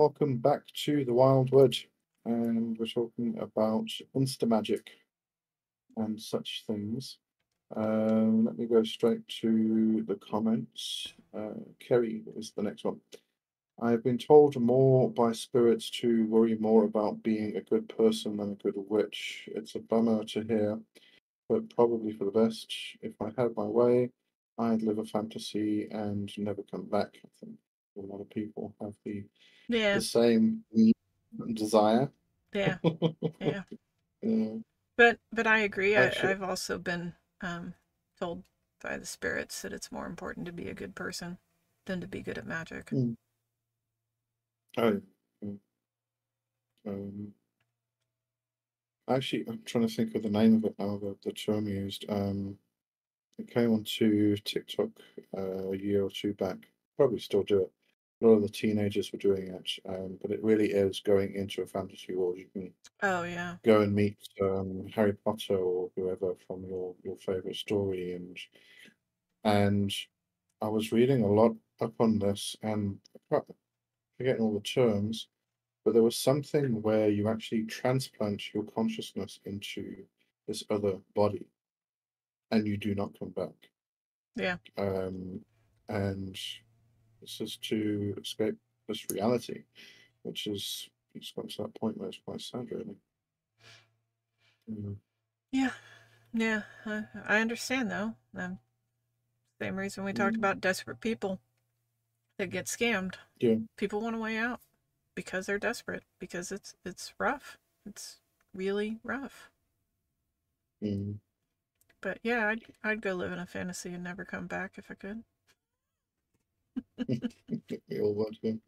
Welcome back to the Wyldwood, and we're talking about Insta magic and such things. Um, let me go straight to the comments. Uh, Kerry is the next one. I have been told more by spirits to worry more about being a good person than a good witch. It's a bummer to hear, but probably for the best. If I had my way, I'd live a fantasy and never come back. I think a lot of people have the Yeah, the same desire. yeah, yeah. Yeah. But but I agree. I, I've also been um, told by the spirits that it's more important to be a good person than to be good at magic. mm, oh, um, actually, I'm trying to think of the name of it now, the, the term used. Um, it came onto TikTok uh, a year or two back. Probably still do it. A lot of the teenagers were doing it, um, but it really is going into a fantasy world. You can Oh yeah, go and meet um, Harry Potter or whoever from your your favorite story, and and I was reading a lot up on this, and I can't- forgetting all the terms, but there was something where you actually transplant your consciousness into this other body, and you do not come back. yeah, Um, and this is to escape this reality, which is it's got to that point where it's quite sad, really. Mm, yeah, yeah. I, I understand though. Um, same reason we talked mm, about desperate people that get scammed. Yeah. People want a way out because they're desperate because it's it's rough. It's really rough. mm. But yeah, I'd I'd go live in a fantasy and never come back if I could. We all want to.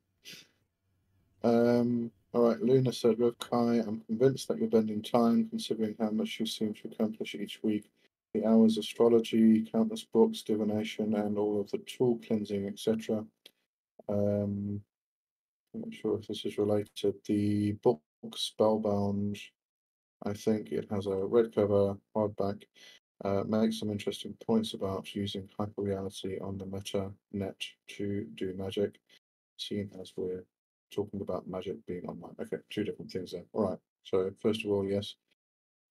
Um, all right, Luna said, Rev Kai, I'm convinced that you're bending time, considering how much you seem to accomplish each week. The hours, astrology, countless books, divination, and all of the tool cleansing, etc. Um, I'm not sure if this is related. The book Spellbound, I think it has a red cover, hardback, uh, makes some interesting points about using hyperreality on the meta net to do magic, seeing as we're talking about magic being online. Okay, two different things there. All right. So first of all, yes,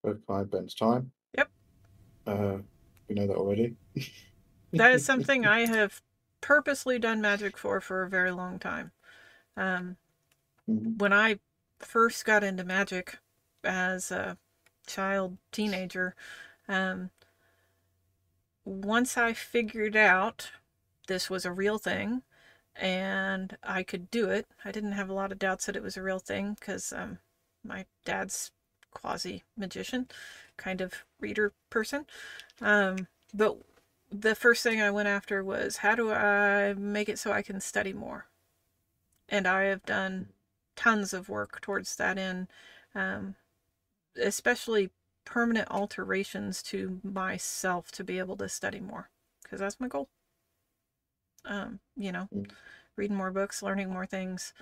Red Kai bends time. Yep. Uh, we know that already. That is something I have purposely done magic for for a very long time. Um, Mhm. when I first got into magic as a child, teenager, um, once I figured out this was a real thing and I could do it, I didn't have a lot of doubts that it was a real thing because um, my dad's quasi magician, kind of reader person. Um, but the first thing I went after was how do I make it so I can study more? And I have done tons of work towards that end, um, especially permanent alterations to myself to be able to study more because that's my goal. Um, you know, Mm. reading more books, learning more things.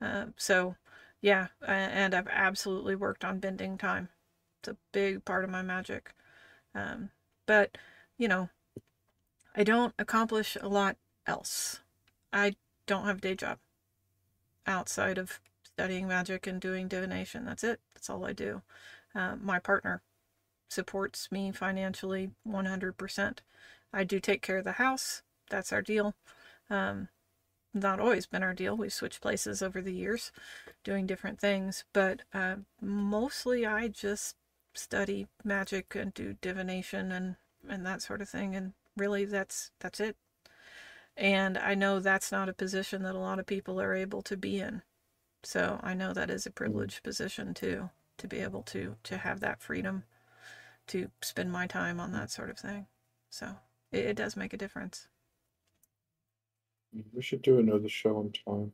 Uh, so, yeah, and I've absolutely worked on bending time. It's a big part of my magic. Um, but, you know, I don't accomplish a lot else. I don't have a day job outside of studying magic and doing divination. That's it. That's all I do. Uh, my partner supports me financially 100%. I do take care of the house. That's our deal. Um, not always been our deal. We've switched places over the years doing different things, but uh, mostly I just study magic and do divination and, and that sort of thing. And really, that's that's it. And I know that's not a position that a lot of people are able to be in. So I know that is a privileged position too, to be able to to have that freedom to spend my time on that sort of thing. So it, it does make a difference. We should do another show on time.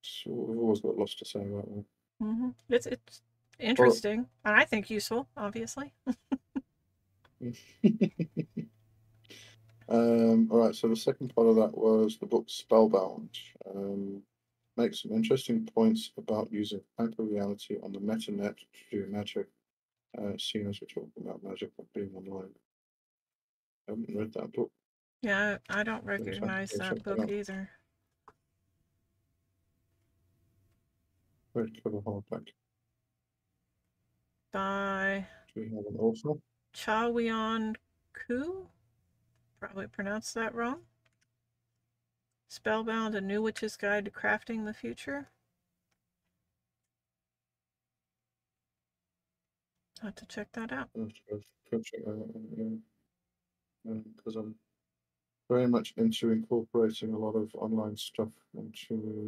So we've always got lots to say about that. hmm It's it's interesting and I think useful, obviously. Um, all right, so the second part of that was the book Spellbound. Um, makes some interesting points about using hyperreality on the metanet to do magic, uh, seeing as we're talking about magic being online. I haven't read that book. Yeah, I don't recognize I that book either. Red cover hardback. By. Do we have an author? Chaweon Koo? Probably pronounced that wrong. Spellbound, a new witch's guide to crafting the future. I'll have to check that out. Because um, I'm very much into incorporating a lot of online stuff into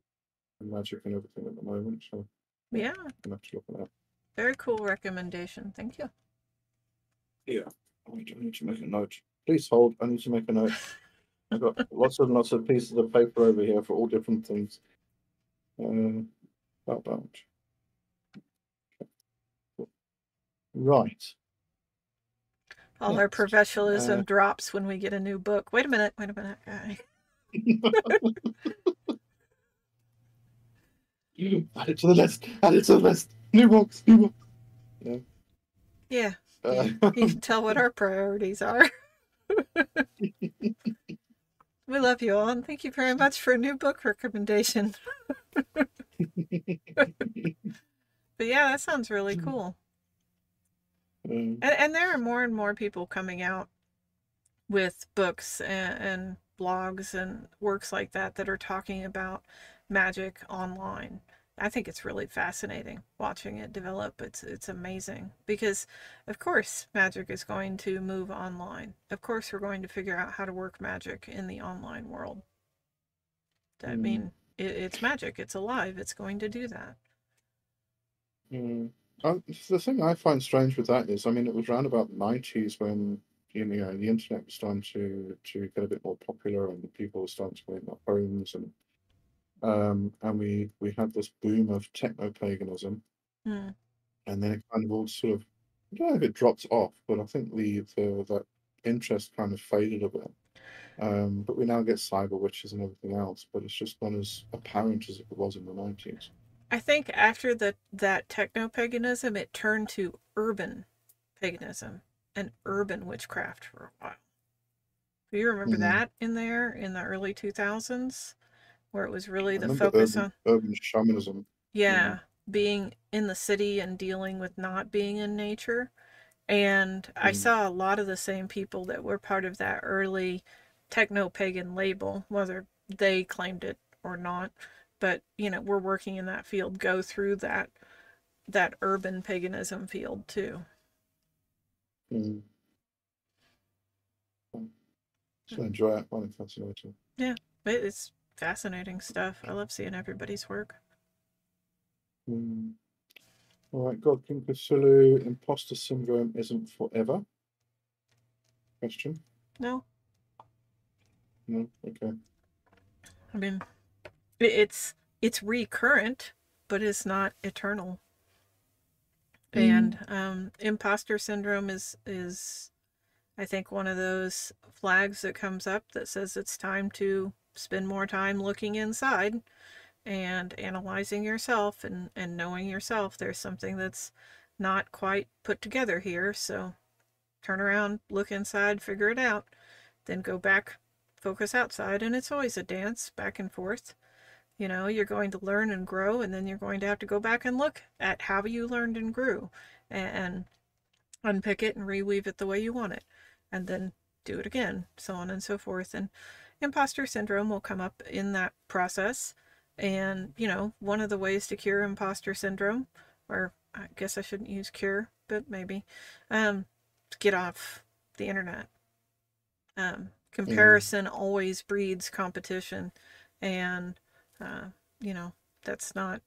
magic and everything at the moment. So Yeah, I'm have to look at that. very cool recommendation. Thank you. Yeah, I need to make a note. Please hold. I need to make a note. I've got lots and lots of pieces of paper over here for all different things. Uh, about that. Right. All our professionalism uh, drops when we get a new book. Wait a minute, wait a minute, guy. Add it to the list. Add it to the list. New books. New books. Yeah, Uh, you can tell what our priorities are. we love you all, and thank you very much for a new book recommendation. But yeah, that sounds really cool. um, And, and there are more and more people coming out with books and, and blogs and works like that that are talking about magic online. I think it's really fascinating watching it develop. It's it's amazing because, of course, magic is going to move online. Of course, we're going to figure out how to work magic in the online world. I Mm. mean, it, it's magic. It's alive. It's going to do that. Mm. Uh, the thing I find strange with that is, I mean, it was around about the nineties when you know the internet was starting to to get a bit more popular and people were starting to make their homes and um and we we had this boom of techno paganism Hmm. and then it kind of all sort of I don't know if it dropped off, but I think the the that interest kind of faded a bit. Um, but we now get cyber witches and everything else, but it's just not as apparent as it was in the nineties. I think after the that techno paganism, it turned to urban paganism and urban witchcraft for a while. Do you remember Mhm. that in there in the early 2000s, where it was really I the focus urban, on urban shamanism. yeah being in the city and dealing with not being in nature. And I Mm. saw a lot of the same people that were part of that early techno pagan label, whether they claimed it or not. But you know, we're working in that field, go through that that urban paganism field too. Mm. So enjoy it. I find it fascinating. But it's fascinating stuff. I love seeing everybody's work. Mm. All right, God King Cthulhu, imposter syndrome isn't forever. Question? No, No. Okay. I mean, it's it's recurrent, but it's not eternal. And um, imposter syndrome is is, I think, one of those flags that comes up that says it's time to spend more time looking inside and analyzing yourself and and knowing yourself. There's something that's not quite put together here, so turn around, look inside, figure it out, then go back, focus outside, and it's always a dance back and forth. You know, you're going to learn and grow, and then you're going to have to go back and look at how you learned and grew and unpick it and reweave it the way you want it, and then do it again, so on and so forth. And imposter syndrome will come up in that process. And, you know, one of the ways to cure imposter syndrome, or I guess I shouldn't use cure, but maybe, um, get off the internet. Um, comparison always breeds competition, and uh, you know that's not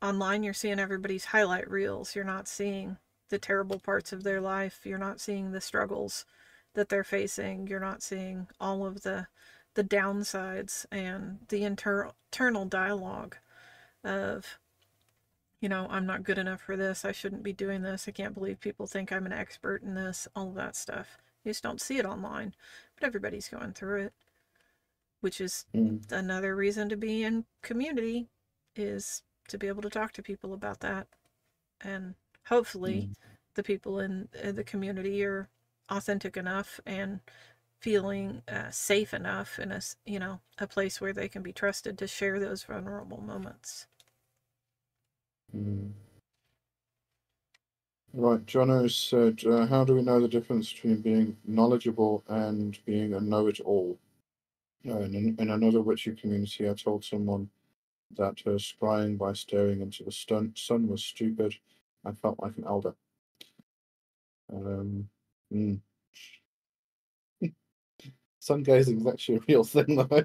online. You're seeing everybody's highlight reels. You're not seeing the terrible parts of their life. You're not seeing the struggles that they're facing. You're not seeing all of the the downsides and the inter- internal dialogue of you know, I'm not good enough for this. I shouldn't be doing this. I can't believe people think I'm an expert in this. All of that stuff. You just don't see it online, but everybody's going through it, which is Mm. another reason to be in community is to be able to talk to people about that. And hopefully, Mm. the people in uh, the community are authentic enough and feeling uh, safe enough in a you know a place where they can be trusted to share those vulnerable moments. Mm. Right, Jono said, uh, how do we know the difference between being knowledgeable and being a know-it-all? Uh, in, in another witchy community, I told someone that her scrying by staring into the sun was stupid. I felt like an elder. Um, mm. Sun gazing is actually a real thing, though.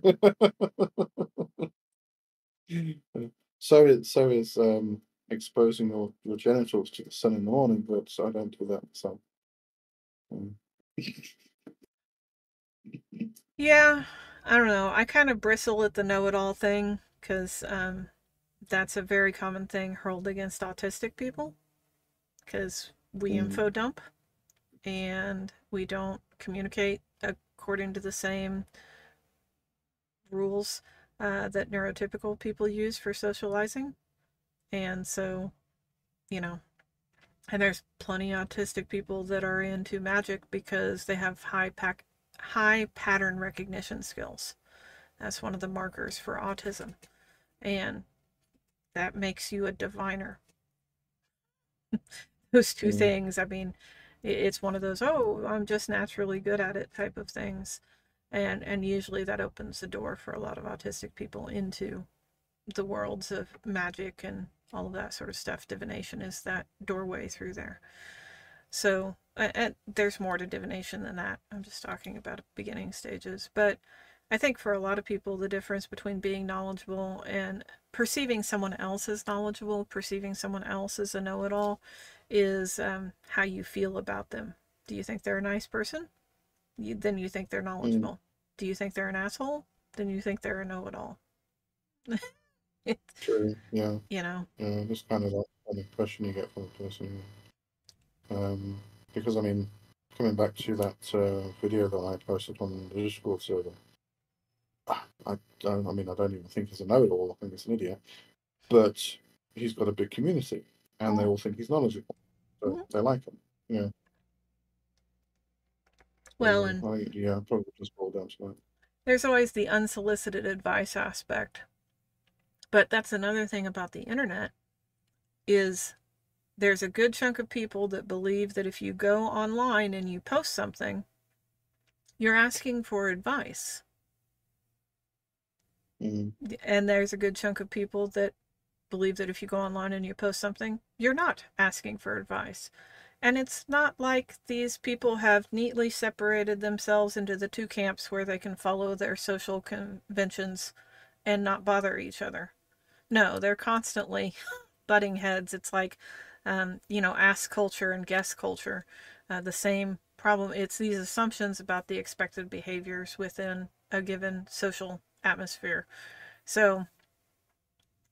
so it so is um, exposing your, your genitals to the sun in the morning, but I don't do that. So. Um. yeah, I don't know. I kind of bristle at the know-it-all thing because um, that's a very common thing hurled against autistic people because we mm. info dump and we don't communicate according to the same rules uh, that neurotypical people use for socializing. And so, you know, and there's plenty of autistic people that are into magic because they have high pack high pattern recognition skills. That's one of the markers for autism. And that makes you a diviner. Those two mm. things, I mean, it's one of those, oh, I'm just naturally good at it type of things. And and usually that opens the door for a lot of autistic people into the worlds of magic and all of that sort of stuff. Divination is that doorway through there. So, and there's more to divination than that. I'm just talking about beginning stages. But I think for a lot of people, the difference between being knowledgeable and perceiving someone else as knowledgeable, perceiving someone else as a know it all, is um, how you feel about them. Do you think they're a nice person? You, then you think they're mm. knowledgeable. Mm. Do you think they're an asshole? Then you think they're a know it all. True. Yeah. You know. Yeah, that's kind of like an impression you get from a person. Um, because I mean, coming back to that uh, video that I posted on the Discord server, I don't. I mean, I don't even think he's a know-it-all. I think he's an idiot, but he's got a big community, and they oh. all think he's knowledgeable, so mm-hmm. they like him. Yeah. Well, and I, yeah, probably just boil down to that. There's always the unsolicited advice aspect. But that's another thing about the internet is there's a good chunk of people that believe that if you go online and you post something, you're asking for advice. Mm-hmm. And there's a good chunk of people that believe that if you go online and you post something, you're not asking for advice. And it's not like these people have neatly separated themselves into the two camps where they can follow their social conventions and not bother each other. No, they're constantly butting heads. It's like, um, you know, ask culture and guess culture. Uh, the same problem. It's these assumptions about the expected behaviors within a given social atmosphere. So,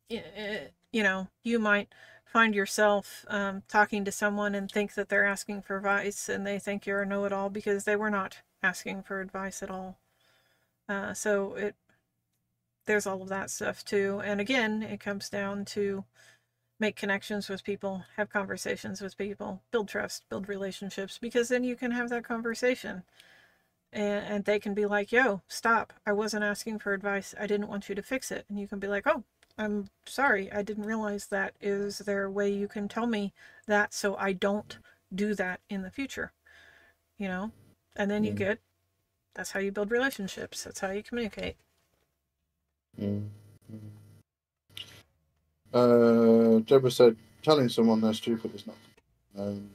you know, you might find yourself um, talking to someone and think that they're asking for advice and they think you're a know it all because they were not asking for advice at all. Uh, so it there's all of that stuff too. And again, it comes down to make connections with people, have conversations with people, build trust, build relationships, because then you can have that conversation. And, and they can be like, yo, stop. I wasn't asking for advice. I didn't want you to fix it. And you can be like, oh, I'm sorry. I didn't realize that. Is there a way you can tell me that so I don't do that in the future? You know? And then you get that's how you build relationships. That's how you communicate. Mm. Uh, Deborah said, telling someone they're stupid is not. Um,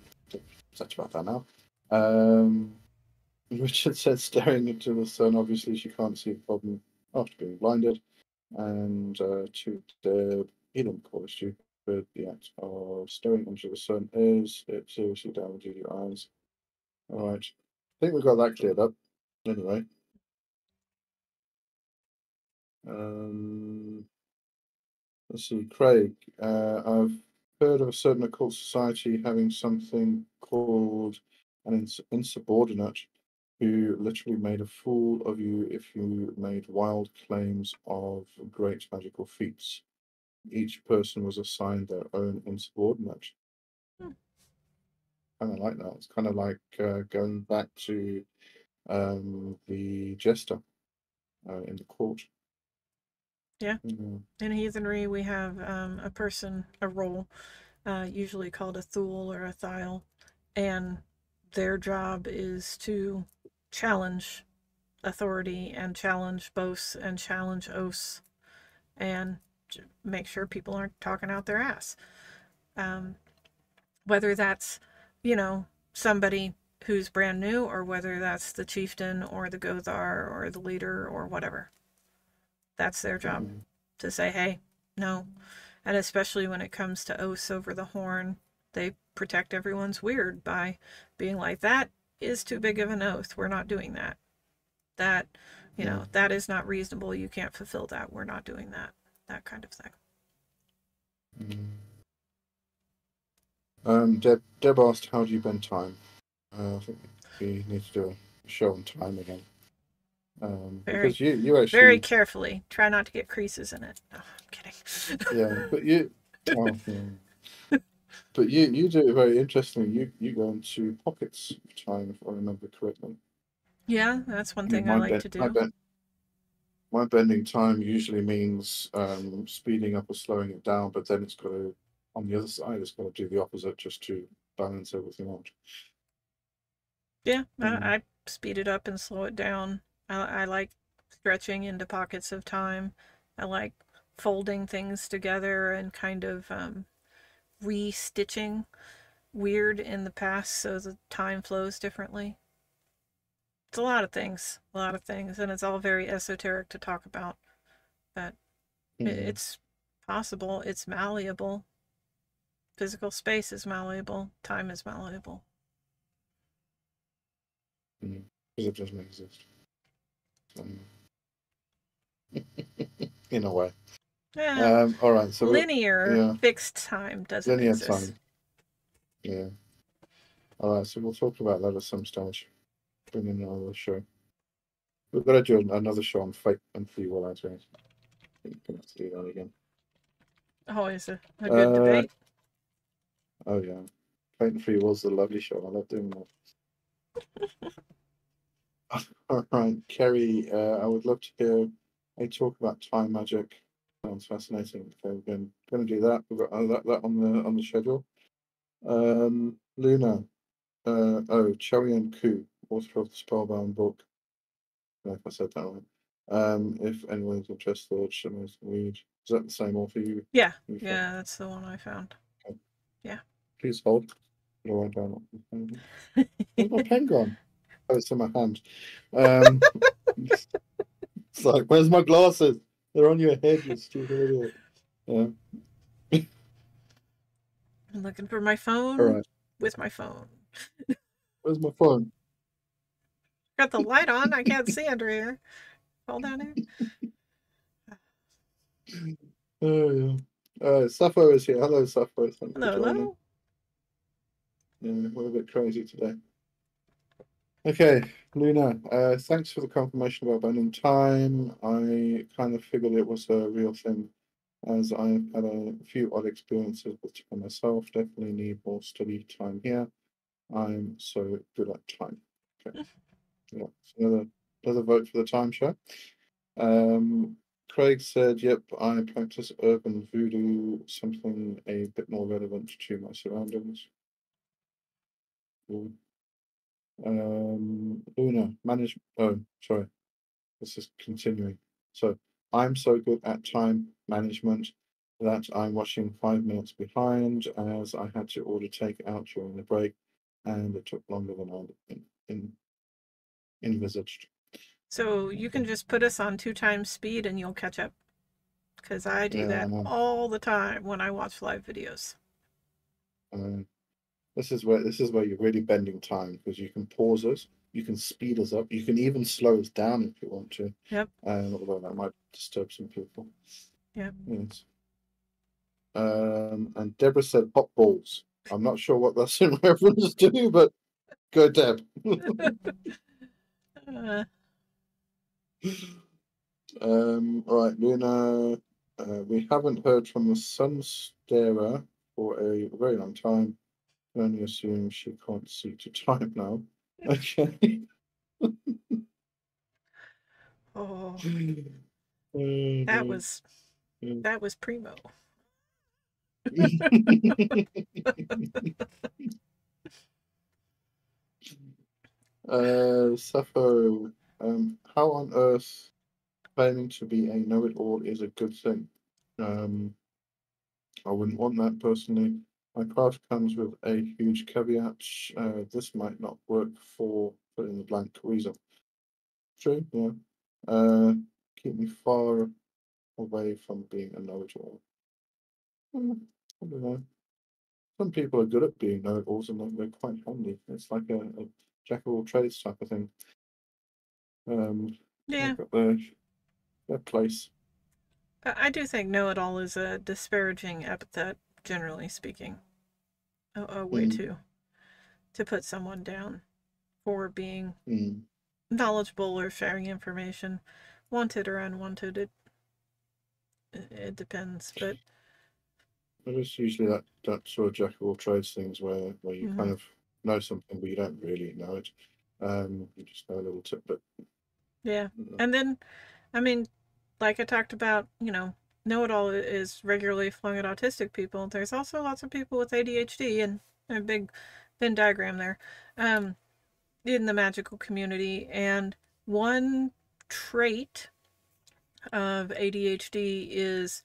such about that now. Um, Richard said, staring into the sun, obviously she can't see the problem after being blinded. And uh, to the he didn't call it. The act of staring into the sun is it seriously damages your eyes. All right. I think we've got that cleared up. Anyway. Um, let's see, Craig. Uh, I've heard of a certain occult society having something called an ins- insubordinate who literally made a fool of you if you made wild claims of great magical feats. Each person was assigned their own insubordinate. Hmm. Kind of like that. It's kind of like uh, going back to um, the jester uh, in the court. Yeah. Mhm. In heathenry, we have um, a person, a role, uh, usually called a thule or a thial, and their job is to challenge authority and challenge boasts and challenge oaths and make sure people aren't talking out their ass. Um, whether that's, you know, somebody who's brand new or whether that's the chieftain or the Gothar or the leader or whatever. That's their job Mhm. to say, hey, no. And especially when it comes to oaths over the horn, they protect everyone's wyrd by being like, that is too big of an oath. We're not doing that. That, you know, Yeah. that is not reasonable. You can't fulfill that. We're not doing that. That kind of thing. Mm. Um, Deb, Deb asked, "How do you bend time?" Uh, I think we need to do a show on time again. Um, Very- because you, you actually, Very carefully. Try not to get creases in it. No, I'm kidding. yeah, but you, well, yeah. But you, you do it very interestingly. You, you go into pockets of time, if I remember correctly. yeah, that's one I mean, thing I like ben- to do. My, my bending time usually means um, speeding up or slowing it down, but then it's got to, on the other side, it's got to do the opposite just to balance everything out. Yeah. I, I speed it up and slow it down. I, I like stretching into pockets of time. I like folding things together and kind of um, re-stitching wyrd in the past so the time flows differently. It's a lot of things, a lot of things, and it's all very esoteric to talk about. But Mhm. it's possible, it's malleable. Physical space is malleable, time is malleable. because it doesn't exist. Um, in a way. Yeah. Um, all right, so linear yeah. fixed time doesn't linear exist. time. Yeah. All right, so we'll talk about that at some stage. Bring in another show. We've got to do another show on fate and free will, I think. We're have to do that again. Always a, a good Uh, debate. Oh yeah, fate and free will's a lovely show. I love doing that. All right, Kerry, uh, I would love to hear a talk about time magic. Sounds fascinating. Okay, we're going, going to do that. We've got uh, that, that on the on the schedule. Um, Luna, uh, oh, Chaweon Koo, author of the Spellbound book. I don't know if I said that right. Um, if anyone's interested, should I read? Is that the same author you? Yeah, you yeah, that's the one I found. Yeah. Please hold. Write down. Where's my pen gone? Oh, it's in my hand. Um, it's like, where's my glasses? They're on your head, you stupid idiot. Yeah. I'm looking for my phone All right. with my phone. Where's my phone? Got the light on. I can't see under here. Fall down here. Oh yeah. Uh, Sappho is here. Hello, Sappho. Hello, hello. Yeah, we're a bit crazy today. Okay, Luna, uh, thanks for the confirmation about bending time. I kind of figured it was a real thing as I've had a few odd experiences with time myself. Definitely need more study time here. I'm so good at time. Okay. Yeah, so another another vote for the time show. Um, Craig said, "Yep, I practice urban voodoo, something a bit more relevant to my surroundings." Cool. Um, Luna, manage. Oh, sorry. This is continuing. So I'm so good at time management that I'm watching five minutes behind as I had to order takeout during the break, and it took longer than I in, in, envisaged. So you can just put us on two times speed and you'll catch up. Because I do Yeah, that know. all the time when I watch live videos. Uh, this is where this is where you're really bending time because you can pause us, you can speed us up, you can even slow us down if you want to. Yep. Um, although that might disturb some people. Yep. Yes. Um, and Deborah said hot balls. I'm not sure what that's in reference to, but go Deb. Uh, um, all right, Luna. Uh, we haven't heard from the Sun Starer for a very long time. Only assume she can't see to type now. Okay. oh, That was that was primo. uh, Sappho, um, how on earth claiming to be a know-it-all is a good thing? Um, I wouldn't want that personally. My card comes with a huge caveat. Uh, this might not work for in the blank reason. True, yeah. Uh, keep me far away from being a know-it-all. Hmm, I don't know. Some people are good at being know-it-alls and they're quite handy. It's like a, a jack of all trades type of thing. Um, Yeah, got their, their place. I do think know it all is a disparaging epithet, generally speaking. A, a way Mm, to to put someone down for being mm. knowledgeable or sharing information, wanted or unwanted. It it depends, but But it's usually that, that sort of jack of all trades things where, where you kind mhm. of know something but you don't really know it. Um, you just know a little tip, but yeah. Uh, And then, I mean, like I talked about, you know, know it all is regularly flung at autistic people. There's also lots of people with ADHD and a big Venn diagram there um, in the magical community. And one trait of ADHD is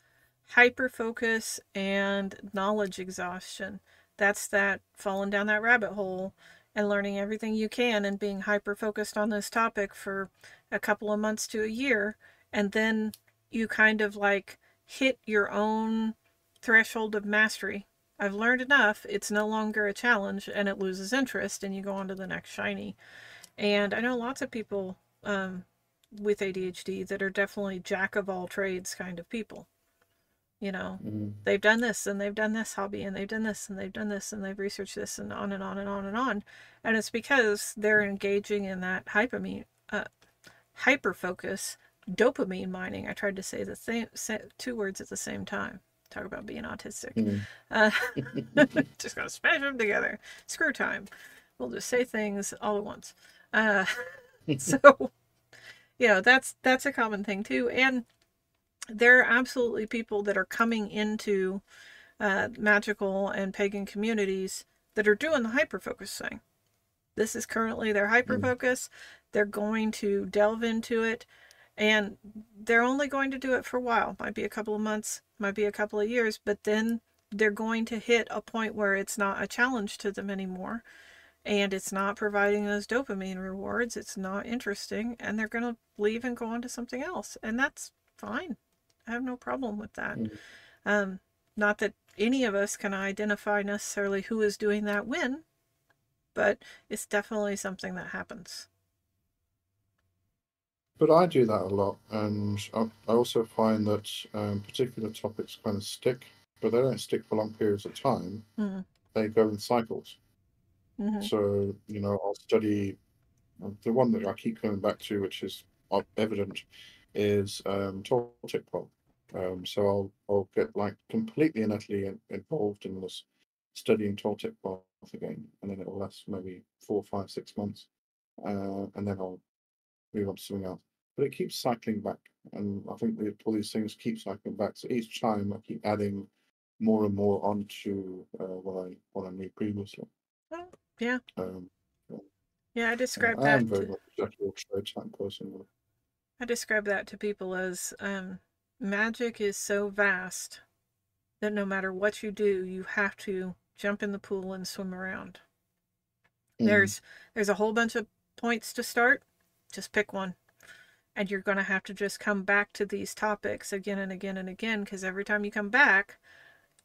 hyperfocus and knowledge exhaustion. That's that falling down that rabbit hole and learning everything you can and being hyper focused on this topic for a couple of months to a year. And then you kind of like hit your own threshold of mastery. I've learned enough, it's no longer a challenge and it loses interest, and you go on to the next shiny. And I know lots of people um, with ADHD that are definitely jack of all trades kind of people. You know, mm, they've done this and they've done this hobby and they've done this and they've done this and they've researched this and on and on and on and on. And it's because they're engaging in that uh, hyper focus, dopamine mining. I tried to say the same two words at the same time. Talk about being autistic. mm. Uh, just gotta smash them together. Screw time. We'll just say things all at once. Uh, so you know that's that's a common thing too and there are absolutely people that are coming into uh, magical and pagan communities that are doing the hyper focus thing this is currently their hyper Mm, focus they're going to delve into it and they're only going to do it for a while might be a couple of months might be a couple of years but then they're going to hit a point where it's not a challenge to them anymore and it's not providing those dopamine rewards. It's not interesting, and they're going to leave and go on to something else, and that's fine. I have no problem with that. mm. Um, not that any of us can identify necessarily who is doing that when, but it's definitely something that happens. But I do that a lot, and I, I also find that um, particular topics kind of stick, but they don't stick for long periods of time. Mm-hmm. They go in cycles. Mm-hmm. So, you know, I'll study uh, the one that I keep coming back to, which is uh, evident, is um, Toltec Pop. Um, so I'll I'll get like completely and utterly in, involved in this studying Toltec Pop again, and then it'll last maybe four, five, six months, uh, and then I'll move on to something else. But it keeps cycling back, and I think that all these things keep cycling back. So each time I keep adding more and more onto uh, what I what I knew previously. Oh, yeah, Um, yeah. I uh, describe I am that. very To, much a jack of all trades type person. I describe that to people as um, magic is so vast that no matter what you do, you have to jump in the pool and swim around. Mm, There's there's a whole bunch of points to start. Just pick one. And you're going to have to just come back to these topics again and again and again because every time you come back,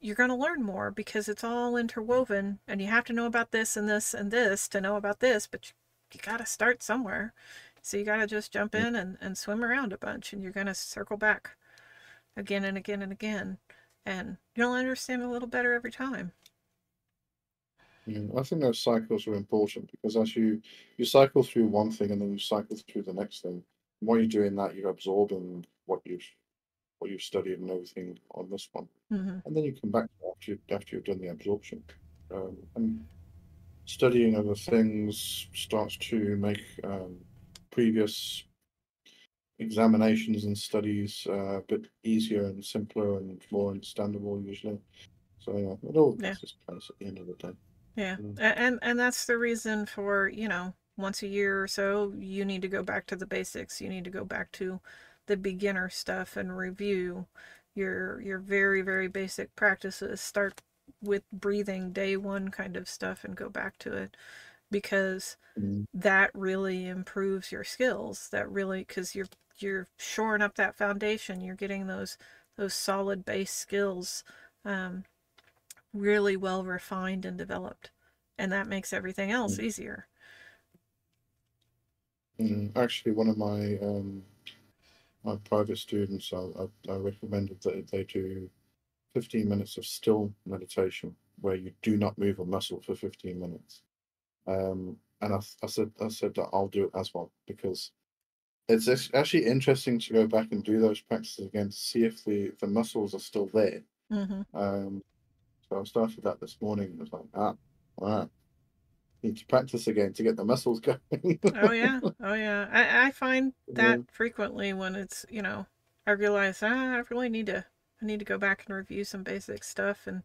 you're going to learn more because it's all interwoven and you have to know about this and this and this to know about this, but you, you got to start somewhere. So you got to just jump in and, and swim around a bunch and you're going to circle back again and again and again. And you'll understand a little better every time. mm. I think those cycles are important because as you you cycle through one thing and then you cycle through the next thing, while you're doing that, you're absorbing what you've what you've studied and everything on this one, hmm and then you come back after you, after you've done the absorption. Um, and studying other things starts to make um, previous examinations and studies uh, a bit easier and simpler and more understandable usually. So yeah, it all Yeah. just place at the end of the day. Yeah, Mm. and and that's the reason for, you know, once a year or so, you need to go back to the basics. You need to go back to the beginner stuff and review your your very very basic practices. Start with breathing day one kind of stuff and go back to it because Mm. that really improves your skills. That really because you're you're shoring up that foundation. You're getting those those solid base skills. Um, really well refined and developed. And that makes everything else Mm. easier. Mm, Actually, one of my um, my private students, I, I, I recommended that they do 15 minutes of still meditation where you do not move a muscle for 15 minutes. Um, and I, I said I said that I'll do it as well because it's actually interesting to go back and do those practices again to see if the, the muscles are still there. hmm Um, so I started that this morning. and I was like, ah, all right, need to practice again to get the muscles going. Oh yeah, oh yeah. I, I find that Yeah. frequently when it's you know I realize ah, I really need to I need to go back and review some basic stuff and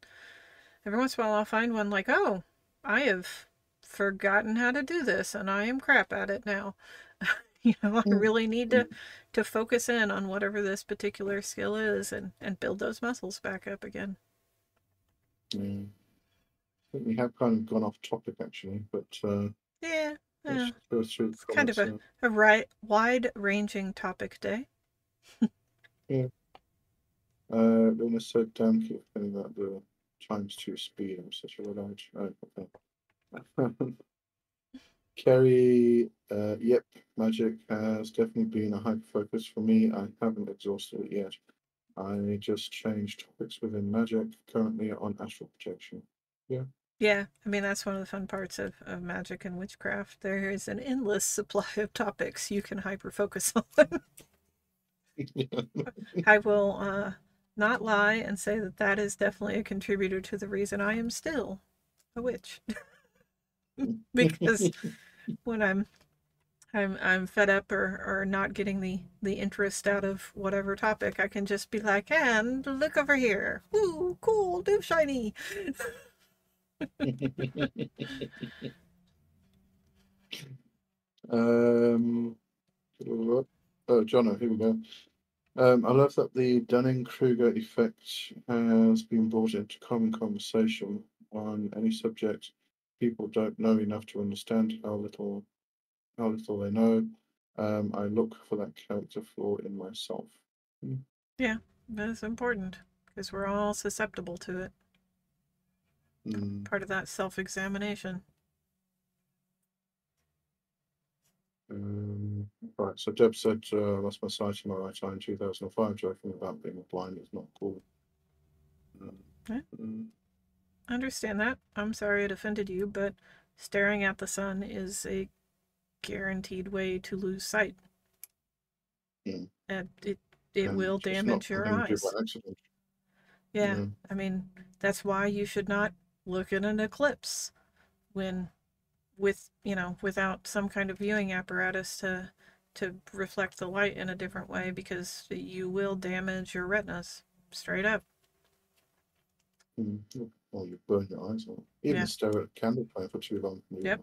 every once in a while I'll find one like oh I have forgotten how to do this and I am crap at it now. you know I Mm. really need to to focus in on whatever this particular skill is and and build those muscles back up again. Yeah. Think we have kind of gone off topic actually, but uh, Yeah, yeah. let's go through the It's kind of comments. a right wide-ranging topic day. yeah. uh, Luna said, "Damn, keep feeling that the times two speed. I'm such a luddite." Oh, okay. Kerry, uh, yep, magic has definitely been a hyper focus for me. I haven't exhausted it yet. I just changed topics within magic, currently on astral projection. Yeah, I mean that's one of the fun parts of, of magic and witchcraft. There is an endless supply of topics you can hyper focus on. I will uh, not lie and say that that is definitely a contributor to the reason I am still a witch. because when I'm I'm I'm fed up or, or not getting the, the interest out of whatever topic, I can just be like, and look over here. Ooh, cool, do shiny. Um, oh, Jono, here we go. Um, I love that the Dunning-Kruger effect has been brought into common conversation on any subject. People don't know enough to understand how little, how little they know. Um, I look for that character flaw in myself. Yeah, that's important because we're all susceptible to it. Mm, Part of that self examination. um, right, so Deb said, uh, lost my sight in my right eye in 2005, joking about being blind is not cool. Um, Yeah. mm, Understand that. I'm sorry it offended you, but staring at the sun is a guaranteed way to lose sight. Hmm. And it it and will damage your something you do eyes. Yeah, Yeah. I mean, that's why you should not look at an eclipse when with, you know, without some kind of viewing apparatus to to reflect the light in a different way because you will damage your retinas straight up. Mm, yeah. Well, you burn your eyes out. Even Yeah. stare at a candle flame for too long. Yep.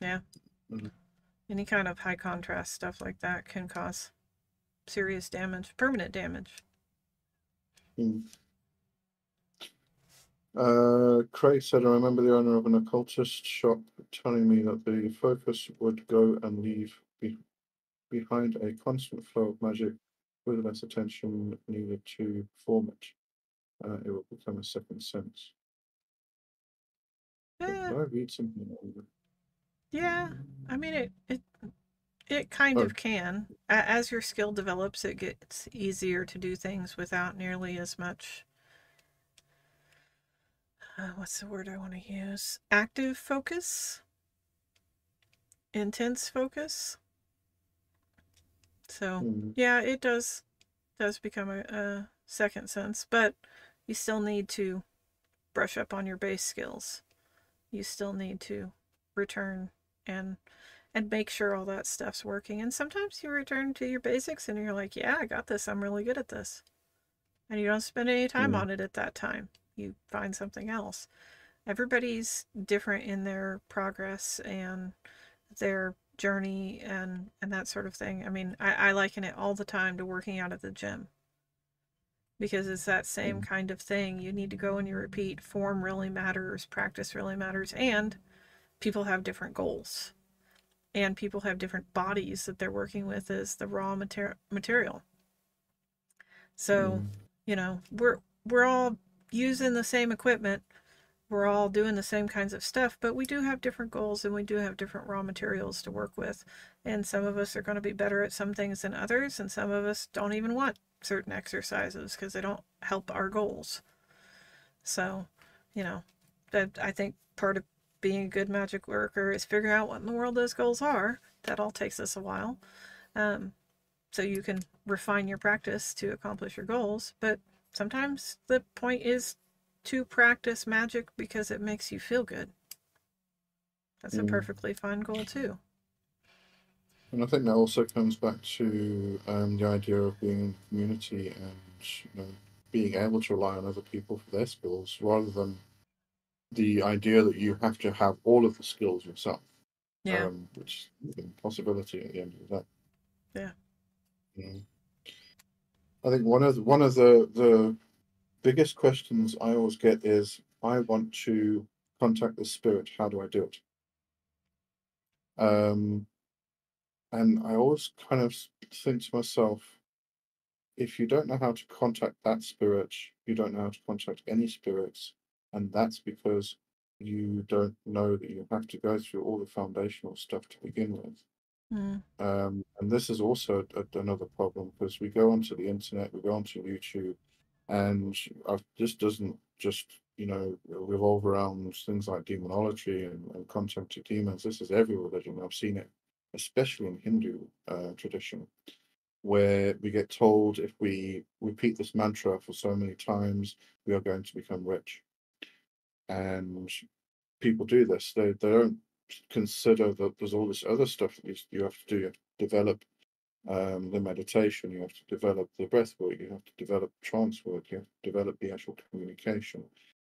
that. Any kind of high contrast stuff like that can cause serious damage, permanent damage. Mm. Uh, Craig said, I remember the owner of an occultist shop telling me that the focus would go and leave be- behind a constant flow of magic with less attention needed to form it. Uh, it will become a second sense. Eh, I read something? yeah, I mean it it it kind Oh. of can. As your skill develops, it gets easier to do things without nearly as much uh, what's the word I want to use? Active focus? Intense focus? So, Mm, yeah, it does does become a, a second sense, but you still need to brush up on your base skills. You still need to return and and make sure all that stuff's working. And sometimes you return to your basics and you're like, yeah, I got this. I'm really good at this. And you don't spend any time Mm. on it at that time. You find something else. Everybody's different in their progress and their journey and and that sort of thing. I mean, I, I liken it all the time to working out at the gym because it's that same Mm. kind of thing. You need to go and you repeat. Form really matters, practice really matters, and people have different goals. And people have different bodies that they're working with as the raw mater- material. So, Mm. you know, we're we're all using the same equipment. We're all doing the same kinds of stuff, but we do have different goals and we do have different raw materials to work with. And some of us are going to be better at some things than others, and some of us don't even want certain exercises because they don't help our goals. So, you know, that I think part of being a good magic worker is figuring out what in the world those goals are. That all takes us a while. Um, so you can refine your practice to accomplish your goals. But sometimes the point is to practice magic because it makes you feel good. That's a Mm. perfectly fine goal too. And I think that also comes back to um, the idea of being in community and you know, being able to rely on other people for their skills rather than the idea that you have to have all of the skills yourself, Yeah. um, which is an impossibility at the end of the day. Yeah. Mm. I think one of the, one of the the biggest questions I always get is, I want to contact the spirit. How do I do it? Um, and I always kind of think to myself, if you don't know how to contact that spirit, you don't know how to contact any spirits, and that's because you don't know that you have to go through all the foundational stuff to begin with. Mm. Um, and this is also a, another problem because we go onto the internet, we go onto YouTube, and uh, this doesn't just you know revolve around things like demonology and, and contacting demons. This is every religion. I've seen it, especially in Hindu uh, tradition, where we get told if we repeat this mantra for so many times, we are going to become rich. And people do this. They they don't consider that there's all this other stuff that you, have to do. You have to develop um, the meditation, you have to develop the breath work, you have to develop trance work, you have to develop the actual communication.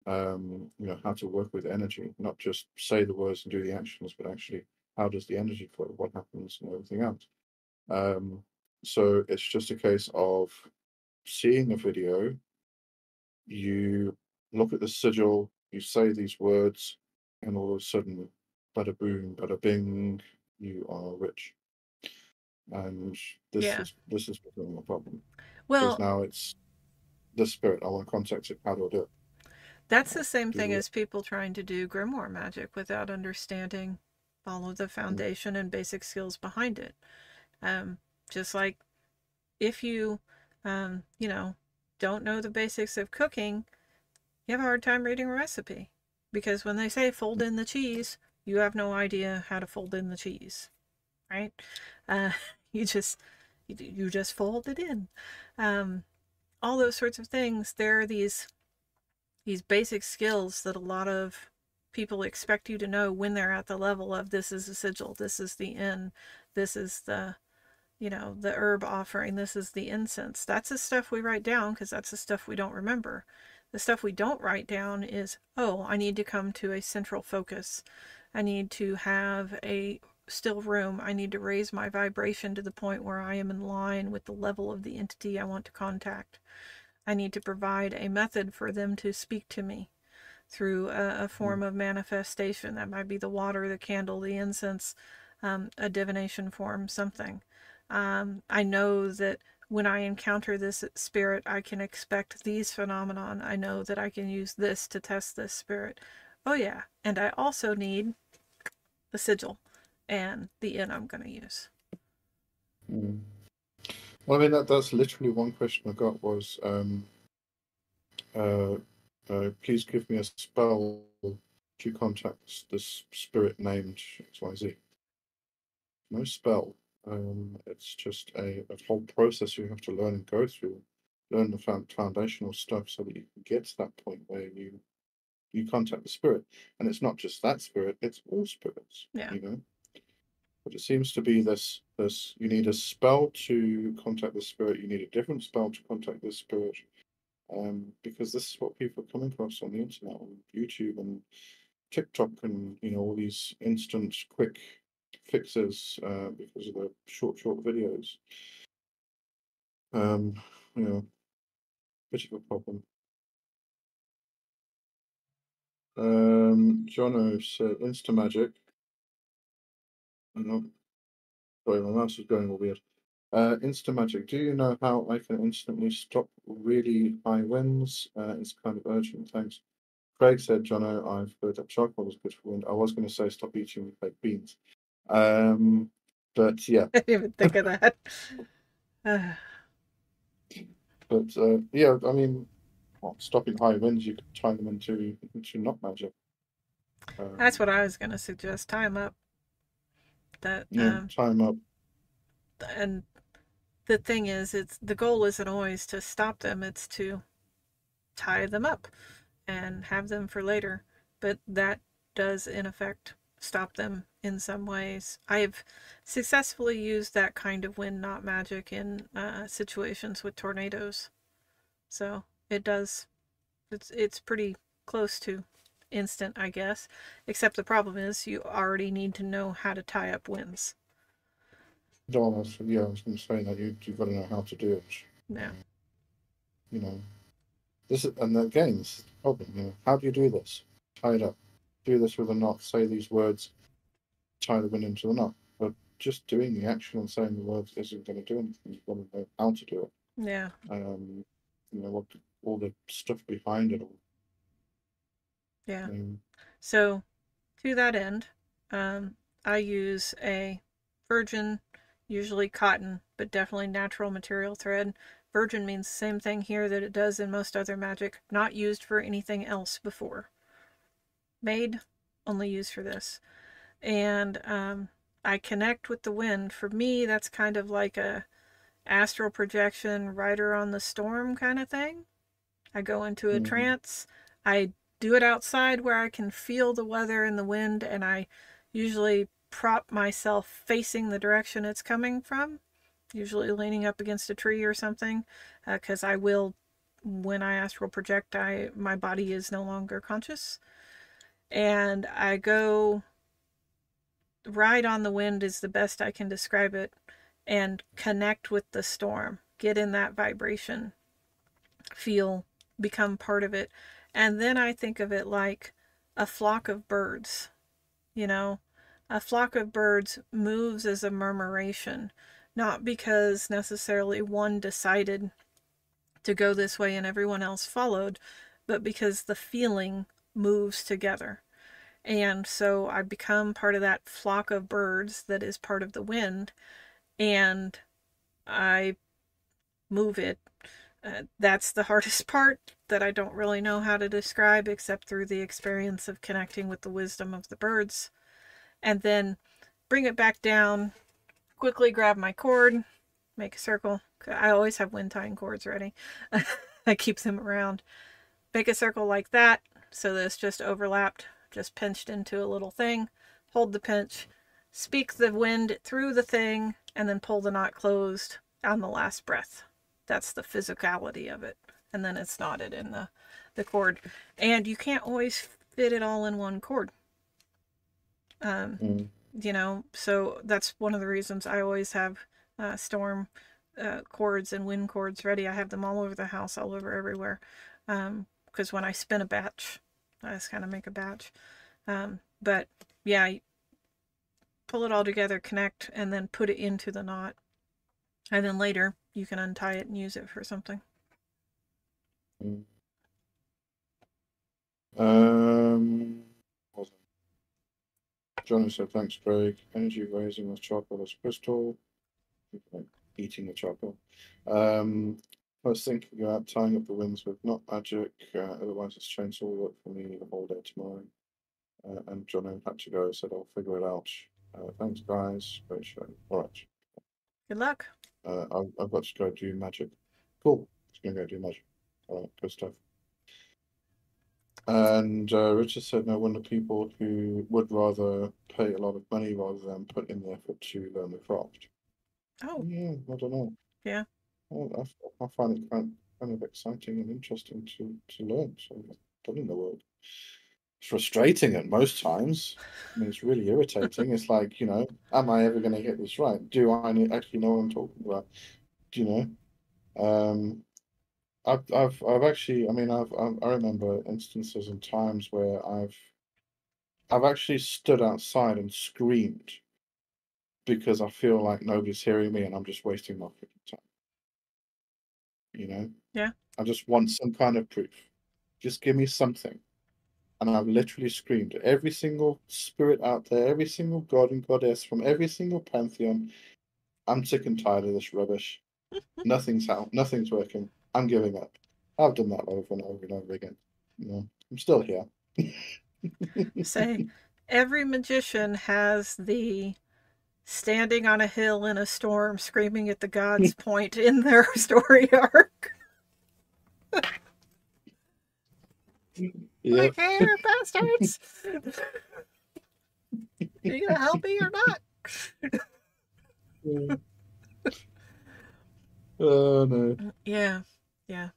Um, you know, how to work with energy, not just say the words and do the actions, but actually how does the energy flow, what happens, and everything else. Um, so it's just a case of seeing a video, you look at the sigil, you say these words, and all of a sudden, bada boom, bada bing, you are rich. And this Yeah. is this is becoming a problem Well, because now it's the spirit. I want to contact it. How do I do it? that's the same Do thing the- as people trying to do grimoire magic without understanding all of the foundation and basic skills behind it. Um, just like if you, um, you know, don't know the basics of cooking, you have a hard time reading a recipe because when they say fold in the cheese, you have no idea how to fold in the cheese, right? Uh, you just you, just fold it in. Um, all those sorts of things. There are these these basic skills that a lot of people expect you to know when they're at the level of this is the sigil, this is the inn, this is the you know the herb offering, this is the incense. That's the stuff we write down because that's the stuff we don't remember. The stuff we don't write down is, oh, I need to come to a central focus. I need to have a still room. I need to raise my vibration to the point where I am in line with the level of the entity I want to contact. I need to provide a method for them to speak to me through a, a form of manifestation. That might be the water, the candle, the incense, um, a divination form, something. Um, I know that when I encounter this spirit, I can expect these phenomenon. I know that I can use this to test this spirit. Oh yeah, and I also need the sigil and the inn I'm going to use. Mm. Well, I mean that that's literally one question I got was, um, uh, uh, please give me a spell to contact this spirit named XYZ. No spell. Um, it's just a, a whole process you have to learn and go through. Learn the foundational stuff so that you can get to that point where you you contact the spirit, and it's not just that spirit; it's all spirits. Yeah. You know. But it seems to be this this you need a spell to contact the spirit, you need a different spell to contact the spirit. Um, because this is what people are coming across on the internet, on YouTube and TikTok and you know all these instant quick fixes uh, because of the short short videos. Um, you know, bit of a problem. Um, Jono said Insta Magic. I No, sorry, my mouse is going all weird. Uh, Insta Magic. Do you know how I can instantly stop really high winds? Uh, it's kind of urgent. Thanks. Craig said, Jono, I've heard that charcoal is good for wind. I was going to say stop eating baked beans. Um, but yeah. I didn't even think of that. but uh, yeah, I mean, well, stopping high winds, you could tie them into into knot magic. Um, That's what I was going to suggest. Tie them up. That yeah, um, tie them up. And the thing is, it's the goal isn't always to stop them; it's to tie them up and have them for later. But that does, in effect, stop them in some ways. I've successfully used that kind of wind knot magic in uh, situations with tornadoes. So it does, it's, it's pretty close to instant, I guess. Except the problem is you already need to know how to tie up winds. No, yeah, I was going to say that you, you've got to know how to do it. Yeah. You know, this is, and again, this is the problem. You know, how do you do this? Tie it up. Do this with a knot. Say these words. Tie the wind into the knot. But just doing the action and saying the words isn't going to do anything. You've got to know how to do it. Yeah. Um, you know what all the stuff behind it all. Yeah. Um, so, to that end, um, I use a virgin, usually cotton, but definitely natural material thread Virgin means the same thing here that it does in most other magic, not used for anything else before. Made, only used for this. And um, I connect with the wind. For me, that's kind of like a astral projection, rider on the storm kind of thing. I go into a mm-hmm. trance. I do it outside where I can feel the weather and the wind, and I usually prop myself facing the direction it's coming from usually leaning up against a tree or something, because uh, I will, when I astral project, I my body is no longer conscious, and I go ride on the wind is the best I can describe it, and connect with the storm, get in that vibration, feel, become part of it, and then I think of it like a flock of birds, you know. A flock of birds moves as a murmuration not because necessarily one decided to go this way and everyone else followed, but because the feeling moves together. And so I become part of that flock of birds that is part of the wind, and I move it. Uh, that's the hardest part that I don't really know how to describe except through the experience of connecting with the wisdom of the birds. And then bring it back down quickly grab my cord, make a circle. I always have wind tying cords ready. I keep them around. Make a circle like that so that it's just overlapped, just pinched into a little thing. Hold the pinch, speak the wind through the thing, and then pull the knot closed on the last breath. That's the physicality of it. And then it's knotted in the, the cord. And you can't always fit it all in one cord. Um, mm you know, so that's one of the reasons I always have uh, storm uh, cords and wind cords ready. I have them all over the house, all over everywhere. Because um, when I spin a batch, I just kind of make a batch. Um, but yeah, pull it all together, connect, and then put it into the knot. And then later you can untie it and use it for something. Um, Johnny said, thanks, Craig. Energy raising with charcoal as crystal. eating the charcoal. Um, I was thinking about tying up the winds with knot magic, uh, otherwise this chainsaw will work for me the whole day tomorrow. Uh, and Johnny had to go, said I'll figure it out. Uh, thanks, guys. Great show. All right. Good luck. Uh, I've, I've got to go do magic. Cool. Just gonna go do magic. All right, good stuff. And uh, Richard said no wonder people who would rather pay a lot of money rather than put in the effort to learn the craft. Oh, Yeah, I don't know. Yeah. Well, I, I find it kind kind of exciting and interesting to to learn. So put in the work. It's frustrating at most times. I mean, it's really irritating. It's like, you know, am I ever going to get this right? Do I actually know what I'm talking about? Do you know? Um, I've, I've, I've actually, I mean, I've, I remember instances and times where I've, I've actually stood outside and screamed because I feel like nobody's hearing me and I'm just wasting my freaking time. You know? Yeah. I just want some kind of proof. Just give me something. And I've literally screamed at every single spirit out there, every single god and goddess from every single pantheon. I'm sick and tired of this rubbish. nothing's out, nothing's working. I'm giving up. I've done that over and over and over again. You know, I'm still here. say every magician has the standing on a hill in a storm screaming at the gods point in their story arc. Yeah. Like, hey, bastards! Are you gonna help me or not? Oh no. Yeah, yeah.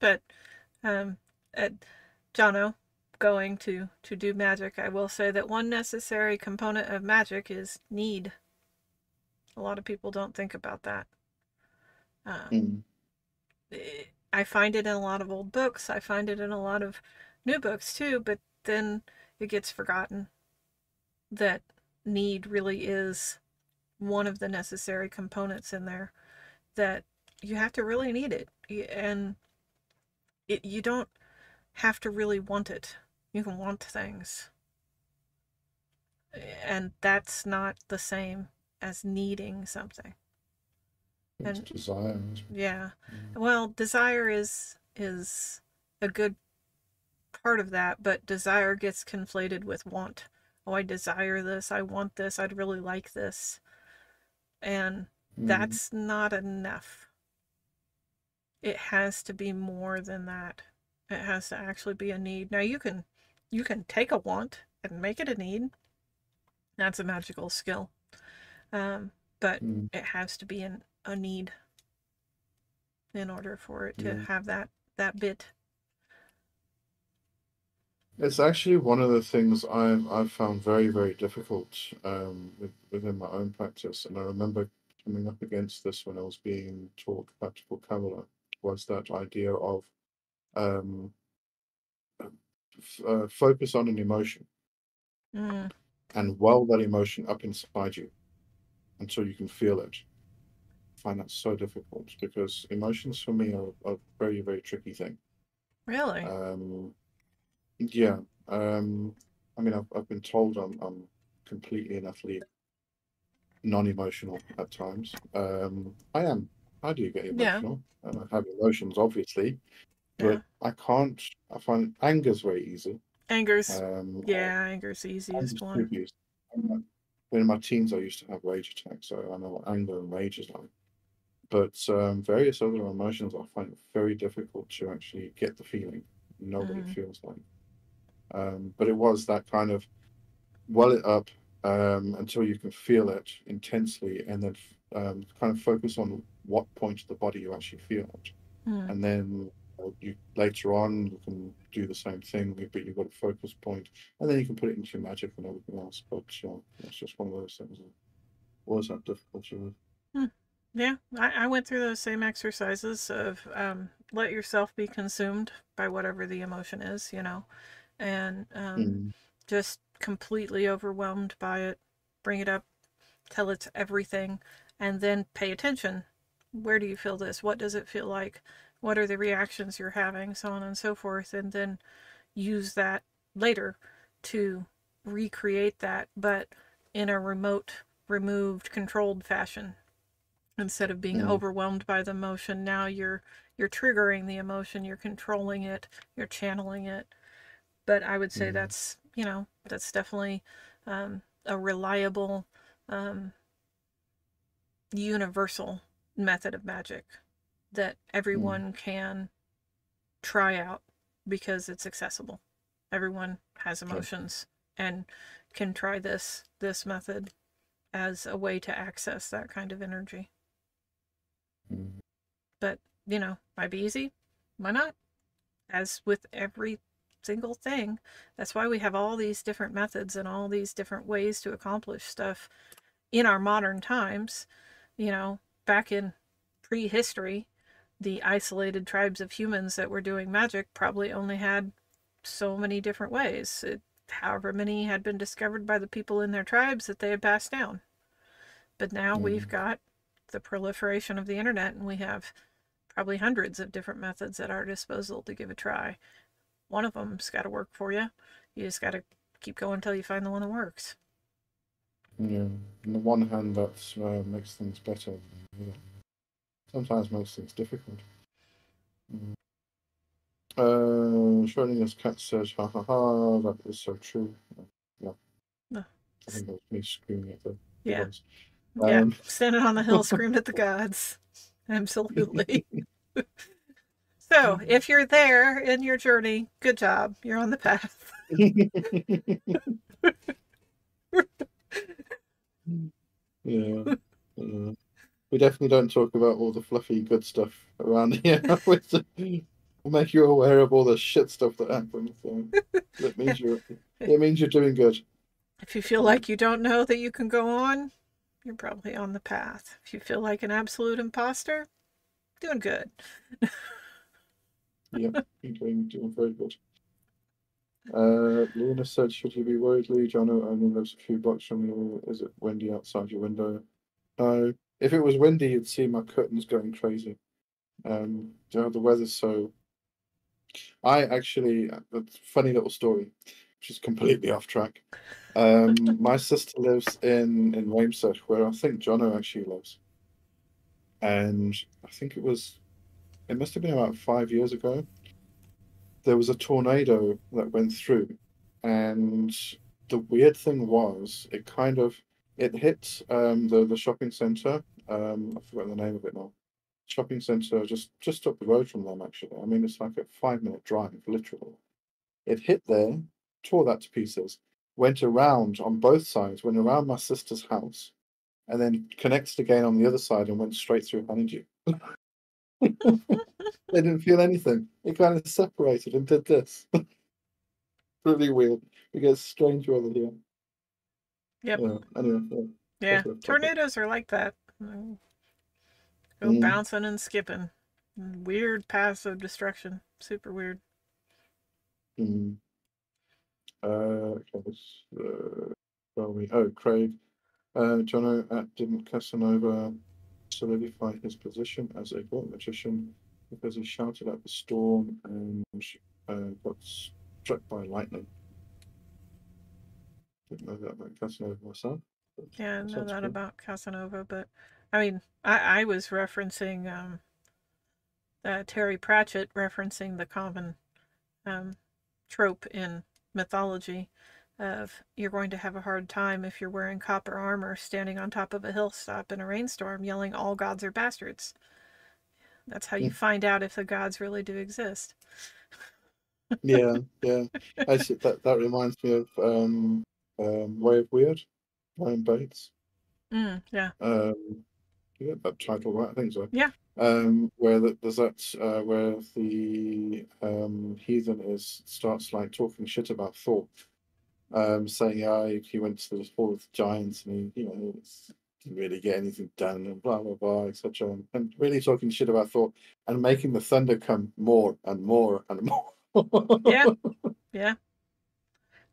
But, um, at Jono, going to to do magic, I will say that one necessary component of magic is need. A lot of people don't think about that. Um, Mm. eh, I find it in a lot of old books. I find it in a lot of new books too, but then it gets forgotten that need really is one of the necessary components in there that you have to really need it and it, you don't have to really want it you can want things and that's not the same as needing something It's And- desire. yeah Mm. well desire is is a good part of that but desire gets conflated with want oh i desire this i want this i'd really like this and Mm. that's not enough it has to be more than that it has to actually be a need now you can you can take a want and make it a need that's a magical skill um, but Mm. it has to be an, a need in order for it to Yeah. have that that bit It's actually one of the things I've I've found very very difficult um, with, within my own practice, and I remember coming up against this when I was being taught practical Kabbalah. Was that idea of um, f- uh, focus on an emotion mm, and well that emotion up inside you until you can feel it. Find that so difficult because emotions for me are, are a very very tricky thing. really Um, yeah. Um, I mean, I've, I've been told I'm, I'm completely and utterly non-emotional at times. Um, I am. I do you get Yeah. emotional. and I have emotions, obviously, but yeah I can't. I find anger's very easy. anger's Um, yeah anger's the easiest one. Um, In my teens, I used to have rage attacks, so I know what anger and rage is like. But um, various other emotions, I find very difficult to actually get the feeling, know what it feels like. Um, but it was that kind of well it up um, until you can feel it intensely, and then um, kind of focus on what point of the body you actually feel it, Mm, and then you later on you can do the same thing, but you've got a focus point, and then you can put it into your magic and everything else. But uh, it's just one of those things. that Was that difficult with? Yeah I, I went through those same exercises of um, let yourself be consumed by whatever the emotion is you know and um, Mm, just completely overwhelmed by it bring it up tell it's everything and then pay attention. Where do you feel this? What does it feel like? What are the reactions you're having? So on and so forth and then use that later to recreate that but in a remote removed controlled fashion instead of being Mm. overwhelmed by the emotion now you're you're triggering the emotion you're controlling it you're channeling it but i would say Mm. that's you know that's definitely um, a reliable um, universal method of magic that everyone can try out because it's accessible. Everyone has emotions and can try this this method as a way to access that kind of energy. But, you know, might be easy. Why not? As with every single thing, that's why we have all these different methods and all these different ways to accomplish stuff in our modern times. You know, back in prehistory, the isolated tribes of humans that were doing magic probably only had so many different ways. It, however many had been discovered by the people in their tribes that they had passed down. But now Mm. we've got the proliferation of the internet and we have probably hundreds of different methods at our disposal to give a try. One of them's got to work for you. You just got to keep going until you find the one that works. Yeah. On the one hand, that uh, makes things better. Yeah. Sometimes makes things difficult. Mm. Uh, Schrodinger's cat says, ha ha ha, that is so true. Yeah. No. I think that was me screaming at the Yeah. Yeah, Um, standing on the hill screamed at the gods. Absolutely. so, if you're there in your journey, good job. You're on the path. yeah. yeah. We definitely don't talk about all the fluffy good stuff around here. We'll make you aware of all the shit stuff that happens. So that means you're it means you're doing good. If you feel like you don't know that you can go on, you're probably on the path. If you feel like an absolute imposter, doing good. Yeah, you're doing doing very good. Uh, Luna said, "Should you be worried, Lee? Jono only lives a few blocks from you. Is it windy outside your window?" No. If it was windy, you'd see my curtains going crazy. Um, you know, the weather's so. I actually, a funny little story, which is completely off track. Um, my sister lives in in Ramsey, where I think Jono actually lives, and I think it was, it must have been about five years ago. There was a tornado that went through, and the weird thing was, it kind of it hit um, the the shopping center. Um, I forgot the name of it now. Shopping center just just up the road from them. Actually, I mean it's like a five minute drive, literally. It hit there, tore that to pieces, went around on both sides, went around my sister's house, and then connected again on the other side and went straight through you. they didn't feel anything. It kind of separated and did this. really weird. We get strange weather here. Yep. Yeah, anyway, yeah. Yeah, That's a topic. tornadoes are like that. Go Mm. bouncing and skipping. Weird paths of destruction. Super weird. Mm. Uh, okay, this, uh, where are we? Oh, Craig. Uh, Jono at didn't Casanova solidify his position as a great magician because he shouted at the storm and uh, got struck by lightning. Didn't know that about Casanova myself. Yeah, I know that cool. about Casanova, but I mean, I, I was referencing um, uh, Terry Pratchett referencing the common um, trope in mythology of you're going to have a hard time if you're wearing copper armor standing on top of a hilltop in a rainstorm yelling all gods are bastards. That's how you Mm. find out if the gods really do exist. yeah, yeah. Actually, that that reminds me of um, um, Way of Wyrd, Brian Bates. Mm, yeah. Um, you get that title right? I think so. Yeah. Um, where the, there's that uh, where the um, heathen is starts like talking shit about Thor, um, saying yeah he went to the hall of the giants and he you know didn't really get anything done and blah blah blah etc. And really talking shit about Thor and making the thunder come more and more and more. Yeah. Yeah.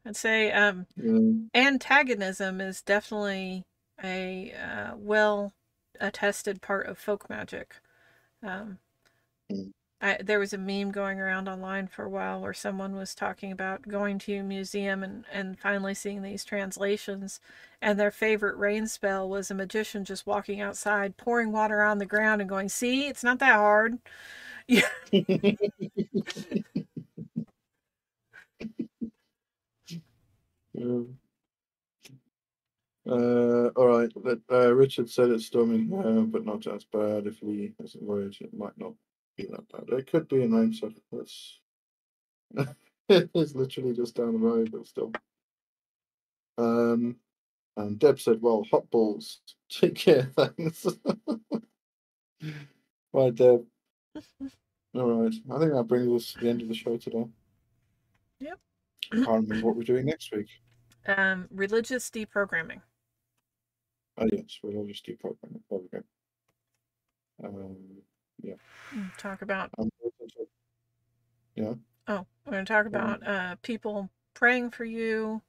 I'd say um, Yeah. antagonism is definitely a uh, well attested part of folk magic. Um, Mm. I, there was a meme going around online for a while where someone was talking about going to a museum and, and finally seeing these translations, and their favorite rain spell was a magician just walking outside, pouring water on the ground, and going, "See, it's not that hard." Yeah. Uh, all right. Uh, Richard said it's storming, uh, but not as bad. If Lee isn't worried, it might not be that bad. It could be in rain, so let's it's literally just down the road, but still. Um, and Deb said, "Well, hot balls. Take care, thanks." Bye, Deb. All right. I think that brings us to the end of the show today. Yep. I can't remember what we're doing next week. Um, religious deprogramming. Oh yes, religious deprogramming. There we go. Um, yeah. Mm, Talk about Um, yeah. Oh, we're going to talk about uh, people praying for you,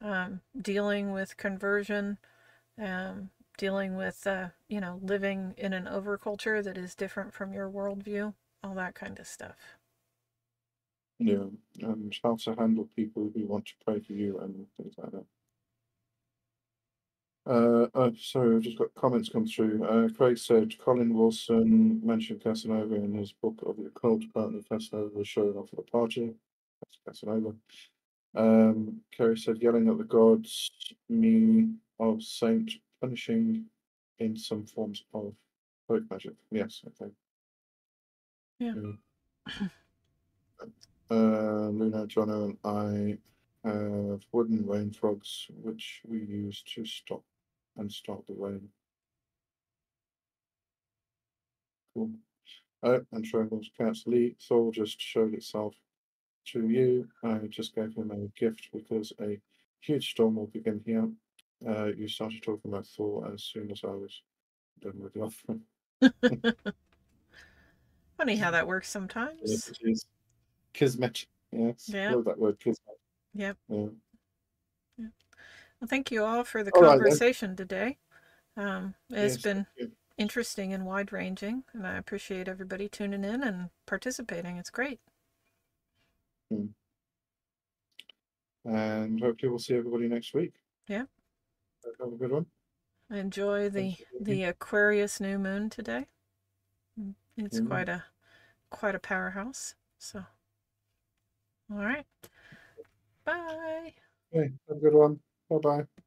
um, dealing with conversion, um, dealing with, uh, you know, living in an overculture that is different from your worldview, all that kind of stuff. Yeah, and how to handle people who want to pray for you and things like that. Uh, uh, sorry, I've just got comments come through. Uh, Craig said Colin Wilson mentioned Casanova in his book of the occult. Apparently, Casanova was showing off at a party. That's Casanova. Um, Kerry said yelling at the gods, me of saint punishing in some forms of folk magic. Yes, okay. Yeah. Uh, Luna, Jono, and I have wooden rain frogs, which we use to stop and start the rain. Cool. Oh, and Schrodinger's cat's Lee Thor just showed itself to you. I just gave him a gift because a huge storm will begin here. Uh, you started talking about Thor as soon as I was done with the offering. Funny how that works sometimes. Yes, it is. Kismet. Yes. Yeah. Love that word, kismet. Yep. Yeah. Well, thank you all for the All right, conversation today. Um, it's Yes, been interesting and wide ranging, and I appreciate everybody tuning in and participating. It's great. And hopefully we'll see everybody next week. Yeah. Have a good one. Enjoy the the Aquarius new moon today. Mm, It's Mm. quite a quite a powerhouse. So, all right. Bye. Okay, have a good one. Bye bye.